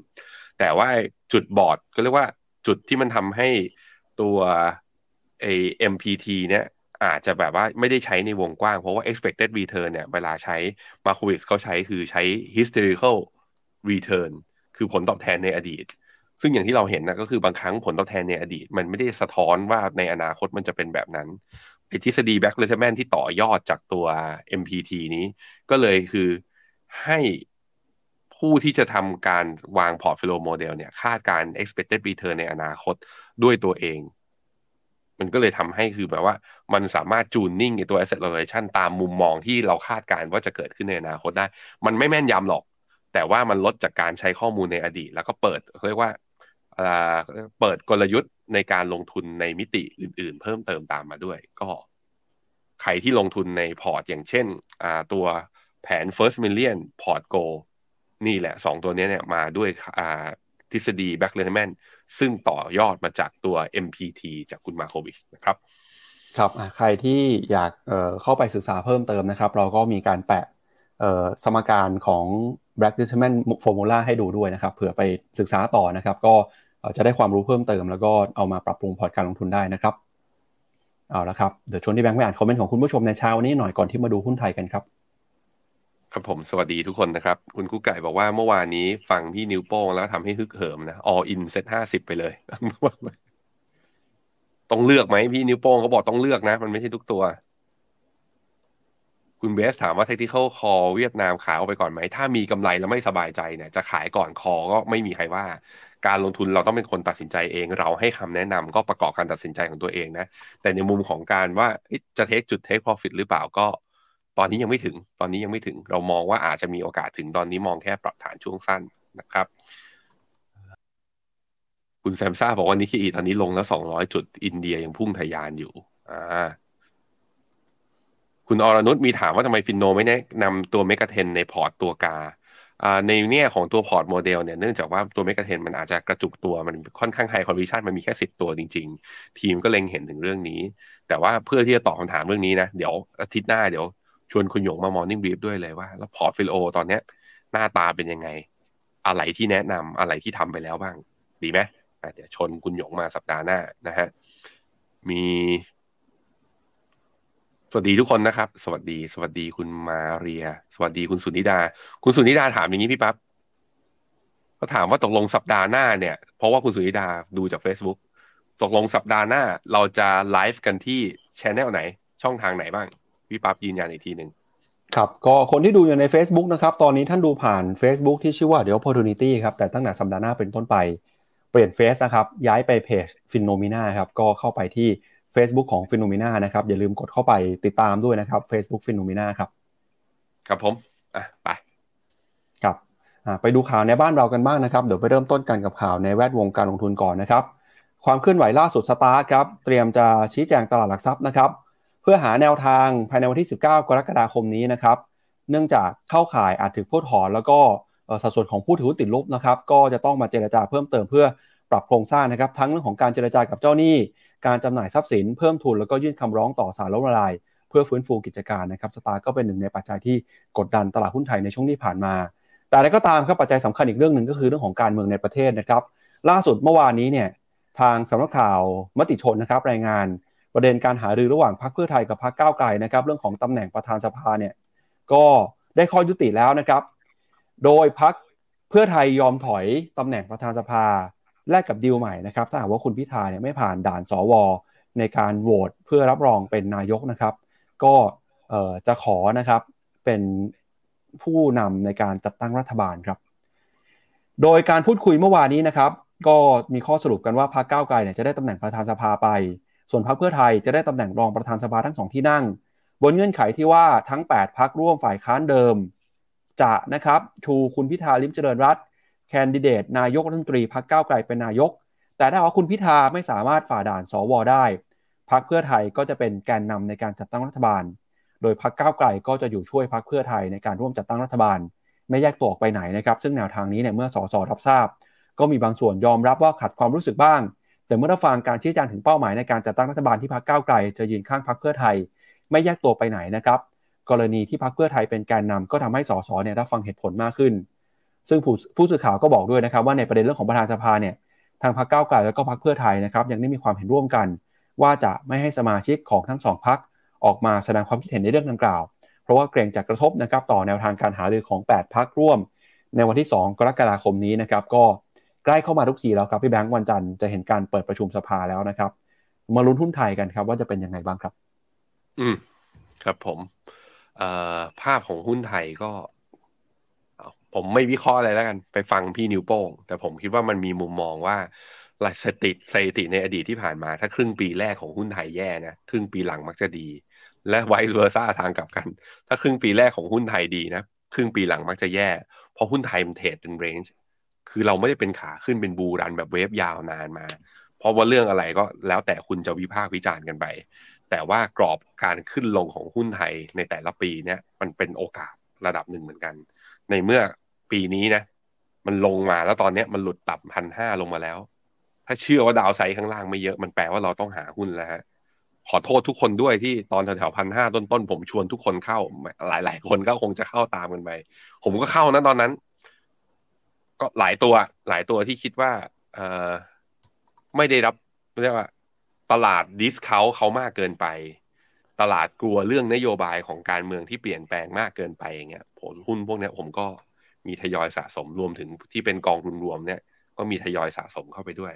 แต่ว่าจุดบอดก็เรียกว่าจุดที่มันทำให้ตัวไอ MPT เนี่ย อาจจะแบบว่าไม่ได้ใช้ในวงกว้าง เพราะว่า expected return เนี่ย เวลาใช้ m a r k o w i t เขาใช้คือใช้ historical return คือผลตอบแทนในอดีต ซึ่งอย่างที่เราเห็นนะก็คือบางครั้งผลตอบแทนในอดีต มันไม่ได้สะท้อนว่าในอนาคตมันจะเป็นแบบนั้นไอ้ทฤษฎี back letterman ที่ต่อยอดจากตัว MPT นี้ ก็เลยคือให้ผู้ที่จะทำการวาง portfolio model เนี่ยคาดการ expected return ในอนาคตด้วยตัวเอง มันก็เลยทำให้คือแบบว่า มันสามารถ tuning ในตัว asset allocation ตามมุมมองที่เราคาดการณ์ว่าจะเกิดขึ้นในอนาคตได้ มันไม่แม่นยำหรอก แต่ว่ามันลดจากการใช้ข้อมูลในอดีต แล้วก็เปิดเรียกว่าเปิดกลยุทธ์ในการลงทุนในมิติอื่น ๆ เพิ่มเติมตามมาด้วย ก็ ใครที่ลงทุนในพอร์ตอย่างเช่นตัวแผน first million พอร์ต go นี่แหละสองตัวนี้เนี่ยมาด้วยทฤษฎี back l e n m a n ซึ่งต่อยอดมาจากตัว MPT จากคุณมาโควิชนะครับ
ครับใครที่อยากเเข้าไปศึกษาเพิ่มเติมนะครับ เราก็มีการแปะสมการของ Black Determinant Formula ให้ดูด้วยนะครับเผื่อไปศึกษาต่อนะครับ ก็จะได้ความรู้เพิ่มเติม แล้วก็เอามาปรับปรุงพอร์ตการลงทุนได้นะครับเอาละครับเดี๋ยวชวนที่แบงค์ไปอ่านคอมเมนต์ของคุณผู้ชมในเช้านี้หน่อยก่อนที่มาดูหุ้นไทยกันครับ
ครับผมสวัสดีทุกคนนะครับ คุณกุ๊กไก่บอกว่าเมื่อวานนี้ฟังพี่นิวโป้งแล้วทำให้ฮึกเหิมนะ all in เซ็ตห้าสิบไปเลย ต้องเลือกไหมพี่นิ้วโป้งเขาบอกต้องเลือกนะ มันไม่ใช่ทุกตัว คุณเบสถามว่า technical call เวียดนามขายออกไปก่อนไหม ถ้ามีกำไรแล้วไม่สบายใจเนี่ย จะขายก่อนคอก็ไม่มีใครว่า การลงทุนเราต้องเป็นคนตัดสินใจเอง เราให้คำแนะนำก็ประกอบการตัดสินใจของตัวเองนะ แต่ในมุมของการว่าจะเทคจุดเทค profit หรือเปล่าก็ ตอนนี้ยังไม่ถึง ตอนนี้ยังไม่ถึง เรามองว่าอาจจะมีโอกาสถึงตอนนี้มองแค่ปรับฐานช่วงสั้นนะครับ คุณแซมซ่าบอกว่านิกเกิอีตอนนี้ลงแล้วสองร้อยจุด อินเดียยังพุ่งทะยานอยู่ อ่า คุณอรนุชมีถามว่าทำไม Finno ไม่แนะนำตัว MEGA10ในพอร์ตตัวกาอ่าในแง่ของตัวพอร์ตโมเดลเนี่ยเนื่องจากว่าตัว MEGA10มันอาจจะกระจุกตัวมันค่อนข้าง high conviction มันมีแค่สิบตัวจริง ๆ ทีมก็เล็งเห็นถึงเรื่องนี้ แต่ว่าเพื่อที่จะตอบคำถามเรื่องนี้นะ เดี๋ยวอาทิตย์หน้าเดี๋ยว ชวนคุณหยงมา Morning Brief ด้วยเลยว่า แล้ว portfolio ตอนเนี้ย หน้าตาเป็นยังไง อะไรที่แนะนำอะไรที่ทำไปแล้วบ้าง ดีไหมเดี๋ยวชวนคุณหยงมาสัปดาห์หน้านะฮะมีสวัสดีทุกคนนะครับ สวัสดี สวัสดีคุณมาเรีย สวัสดีคุณสุนิดา คุณสุนิดาถามอย่างนี้พี่ปั๊บก็ถามว่าตกลงสัปดาห์หน้าเนี่ย เพราะว่าคุณสุนิดาดูจาก Facebook ตกลงสัปดาห์หน้า เราจะไลฟ์กันที่ channel ไหน ช่องทางไหนบ้าง พี่ปั๊บยืนยันอีกทีหนึ่ง
ครับก็คนที่ดูอยู่ใน Facebook นะครับ ตอนนี้ท่านดูผ่าน Facebook ที่ชื่อว่า The Opportunity ครับ แต่ตั้งแต่สัปดาห์หน้าเป็นต้นไป เปลี่ยนเพจนะครับ ย้ายไปเพจ Finnomena ครับ ก็เข้าไปที่ Facebook ของ Finnomena นะครับ อย่าลืมกดเข้าไปติดตามด้วยนะครับ Facebook Finnomena ครับ
ครับผม อะ ไป
ครับไปดูข่าวในบ้านเรากันบ้างนะครับ เดี๋ยวไปเริ่มต้นกันกับข่าวในแวดวงการลงทุนก่อนนะครับ ความเคลื่อนไหวล่าสุดสตาร์ทครับ เตรียมจะชี้แจงตลาดหลักทรัพย์นะครับเพื่อหาแนวทางภายในวันที่ 19 กรกฎาคมนี้นะครับ เนื่องจากเข้าข่ายอาจถือผู้ถอนแล้วก็สัดส่วนของผู้ถือหุ้นติดลบนะครับ ก็จะต้องมาเจรจาเพิ่มเติมเพื่อปรับโครงสร้างนะครับ ทั้งเรื่องของการเจรจากับเจ้าหนี้ การจำหน่ายทรัพย์สินเพิ่มทุนแล้วก็ยื่นคำร้องต่อศาลล้มละลาย เพื่อฟื้นฟูกิจการนะครับสตาร์ก็เป็นหนึ่งในปัจจัยที่กดดันตลาดหุ้นไทยในช่วงที่ผ่านมา แต่อะไรก็ตามครับปัจจัยสำคัญอีกเรื่องหนึ่งก็คือเรื่องของการเมืองในประเทศนะครับ ล่าสุดเมื่อวานนี้เนี่ยทางสำนักข่าวมติชนนะครับรายงาน ประเด็นการหารือระหว่างพรรคเพื่อไทยกับพรรคก้าวไกลนะครับ เรื่องของตำแหน่งประธานสภาเนี่ยก็ได้ข้อยุติแล้วนะครับ โดยพรรคเพื่อไทยยอมถอยตำแหน่งประธานสภาแลกกับดีลใหม่นะครับถ้าหากว่าคุณพิธาเนี่ยไม่ผ่านด่านสวในการโหวตเพื่อรับรองเป็นนายกนะครับ ก็จะขอนะครับเป็นผู้นำในการจัดตั้งรัฐบาลครับ โดยการพูดคุยเมื่อวานนี้นะครับ ก็มีข้อสรุปกันว่าพรรคก้าวไกลเนี่ยจะได้ตำแหน่งประธานสภาไป ส่วนพรรคเพื่อไทยจะได้ตำแหน่งรองประธานสภาทั้งสองที่นั่ง บนเงื่อนไขที่ว่าทั้ง 8พักร่วมฝ่ายค้านเดิม จะนะครับชูคุณพิธาลิมเจริญรัตแคนดิเดตนายกรัฐมนตรีพรรคก้าวไกลเป็นนายก แต่ถ้าว่าคุณพิธาไม่สามารถฝ่าด่านสวได้พรรคเพื่อไทยก็จะเป็นแกนนำในการจัดตั้งรัฐบาล โดยพรรคก้าวไกลก็จะอยู่ช่วยพรรคเพื่อไทยในการร่วมจัดตั้งรัฐบาล ไม่แยกตัวออกไปไหนนะครับ ซึ่งแนวทางนี้เนี่ยเมื่อสสรับทราบ ก็มีบางส่วนยอมรับว่าขัดความรู้สึกบ้าง แต่เมื่อรับฟังการชี้แจงถึงเป้าหมายในการจัดตั้งรัฐบาลที่พรรคก้าวไกล จะยืนข้างพรรคเพื่อไทย ไม่แยกตัวไปไหนนะครับ กรณีที่พรรคเพื่อไทยเป็นแกนนำก็ทำให้สสเนี่ยรับฟังเหตุผลมากขึ้น ซึ่งผู้ผู้สื่อข่าวก็บอกด้วยนะครับ ว่าในประเด็นเรื่องของประธานสภาเนี่ยทางพรรคก้าวไกลแล้วก็พรรคเพื่อไทยนะครับยังได้มีความเห็นร่วมกัน ว่าจะไม่ให้สมาชิกของทั้งสองพรรคออกมาแสดงความคิดเห็นในเรื่องดังกล่าว เพราะว่าเกรงจะกระทบนะครับต่อแนวทางการหารือของ 8พรรคร่วม ในวันที่ 2 กรกฎาคมนี้นะครับก็ ใกล้เข้ามาทุกทีแล้วครับพี่แบงค์วันจันทร์จะเห็นการเปิดประชุมสภาแล้วนะครับ มาลุ้นหุ้นไทยกันครับว่าจะเป็นยังไงบ้างครับ
อืมครับผมภาพของหุ้นไทยก็ ผมไม่วิเคราะห์อะไรแล้วกัน ไปฟังพี่นิวโป้ง แต่ผมคิดว่ามันมีมุมมองว่าสถิติสถิติในอดีตที่ผ่านมา ถ้าครึ่งปีแรกของหุ้นไทยแย่นะครึ่งปีหลังมักจะดี และ vice versa ทางกลับกัน ถ้าครึ่งปีแรกของหุ้นไทยดีนะครึ่งปีหลังมักจะแย่ เพราะหุ้นไทยมันเทรดเป็น range คือเราไม่ได้เป็นขาขึ้นเป็น bull run แบบ wave ยาวนานมา เพราะว่าเรื่องอะไรก็แล้วแต่คุณจะวิพากษ์วิจารณ์กันไป แต่ว่ากรอบการขึ้นลงของหุ้นไทยในแต่ละปีเนี่ยมันเป็นโอกาสระดับหนึ่งเหมือนกัน ในเมื่อปีนี้นะ มันลงมาแล้วตอนนี้มันหลุดต่ำพันห้าลงมาแล้ว ถ้าเชื่อว่าดาวไซด์ข้างล่างไม่เยอะมันแปลว่าเราต้องหาหุ้นแล้วฮะขอโทษทุกคนด้วยที่ตอนแถวๆพันห้าต้นๆผมชวนทุกคนเข้าหลาย ๆ คนก็คงจะเข้าตามกันไปผมก็เข้านะตอนนั้น ก็หลายตัวหลายตัวที่คิดว่าเออไม่ได้รับเรียกว่า ตลาดดิสเคาเขามากเกินไป ตลาดกลัวเรื่องนโยบายของการเมืองที่เปลี่ยนแปลงมากเกินไปอย่างเงี้ยผลหุ้นพวกนี้ผมก็มีทยอยสะสมรวมถึงที่เป็นกองทุนรวมเนี่ย ก็มีทยอยสะสมเข้าไปด้วย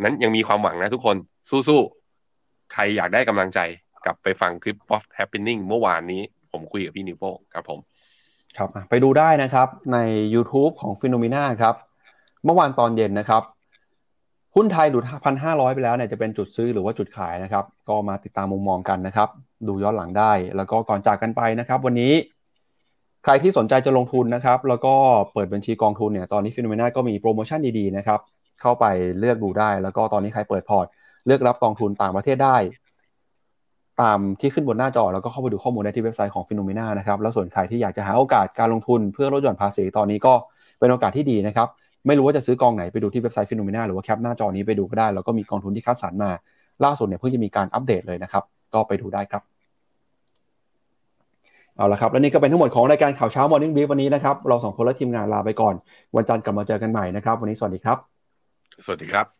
นั้นยังมีความหวังนะทุกคนสู้ๆใครอยากได้กำลังใจกลับไปฟังคลิป What Happening เมื่อวานนี้ ผมคุยกับพี่นิวโป้ครับผม
ครับไปดูได้นะครับใน YouTube ของ FINNOMENA ครับ เมื่อวานตอนเย็นนะครับ หุ้นไทยหลุดพันห้าร้อยไปแล้วเนี่ยจะเป็นจุดซื้อหรือว่าจุดขายนะครับ ก็มาติดตามมุมมองกันนะครับ ดูย้อนหลังได้ แล้วก็ก่อนจากกันไปนะครับ วันนี้ใครที่สนใจจะลงทุนนะครับ แล้วก็เปิดบัญชีกองทุนเนี่ยตอนนี้ FINNOMENA ก็มีโปรโมชั่นดีๆนะครับ เข้าไปเลือกดูได้ แล้วก็ตอนนี้ใครเปิดพอร์ต เลือกรับกองทุนต่างประเทศได้ ตามที่ขึ้นบนหน้าจอ แล้วก็เข้าไปดูข้อมูลได้ที่เว็บไซต์ของ FINNOMENA นะครับแล้วส่วนใครที่อยากจะหาโอกาสการลงทุนเพื่อลดหย่อนภาษีตอนนี้ก็เป็นโอกาสที่ดีนะครับไม่รู้ว่าจะซื้อกองไหนไปดูที่เว็บไซต์ฟิโนเมนาหรือว่าแคปหน้าจอนี้ไปดูก็ได้แล้วก็มีกองทุนที่คัดสรรมา ล่าสุดเนี่ยเพิ่งจะมีการอัปเดตเลยนะครับก็ไปดูได้ครับเอาละครับและนี่ก็เป็นทั้งหมดของรายการข่าวเช้า Morning Brief วันนี้นะครับ เราสองคนและทีมงานลาไปก่อน วันจันทร์กลับมาเจอกันใหม่นะครับ วันนี้สวัสดีครับ
สวัสดีครับ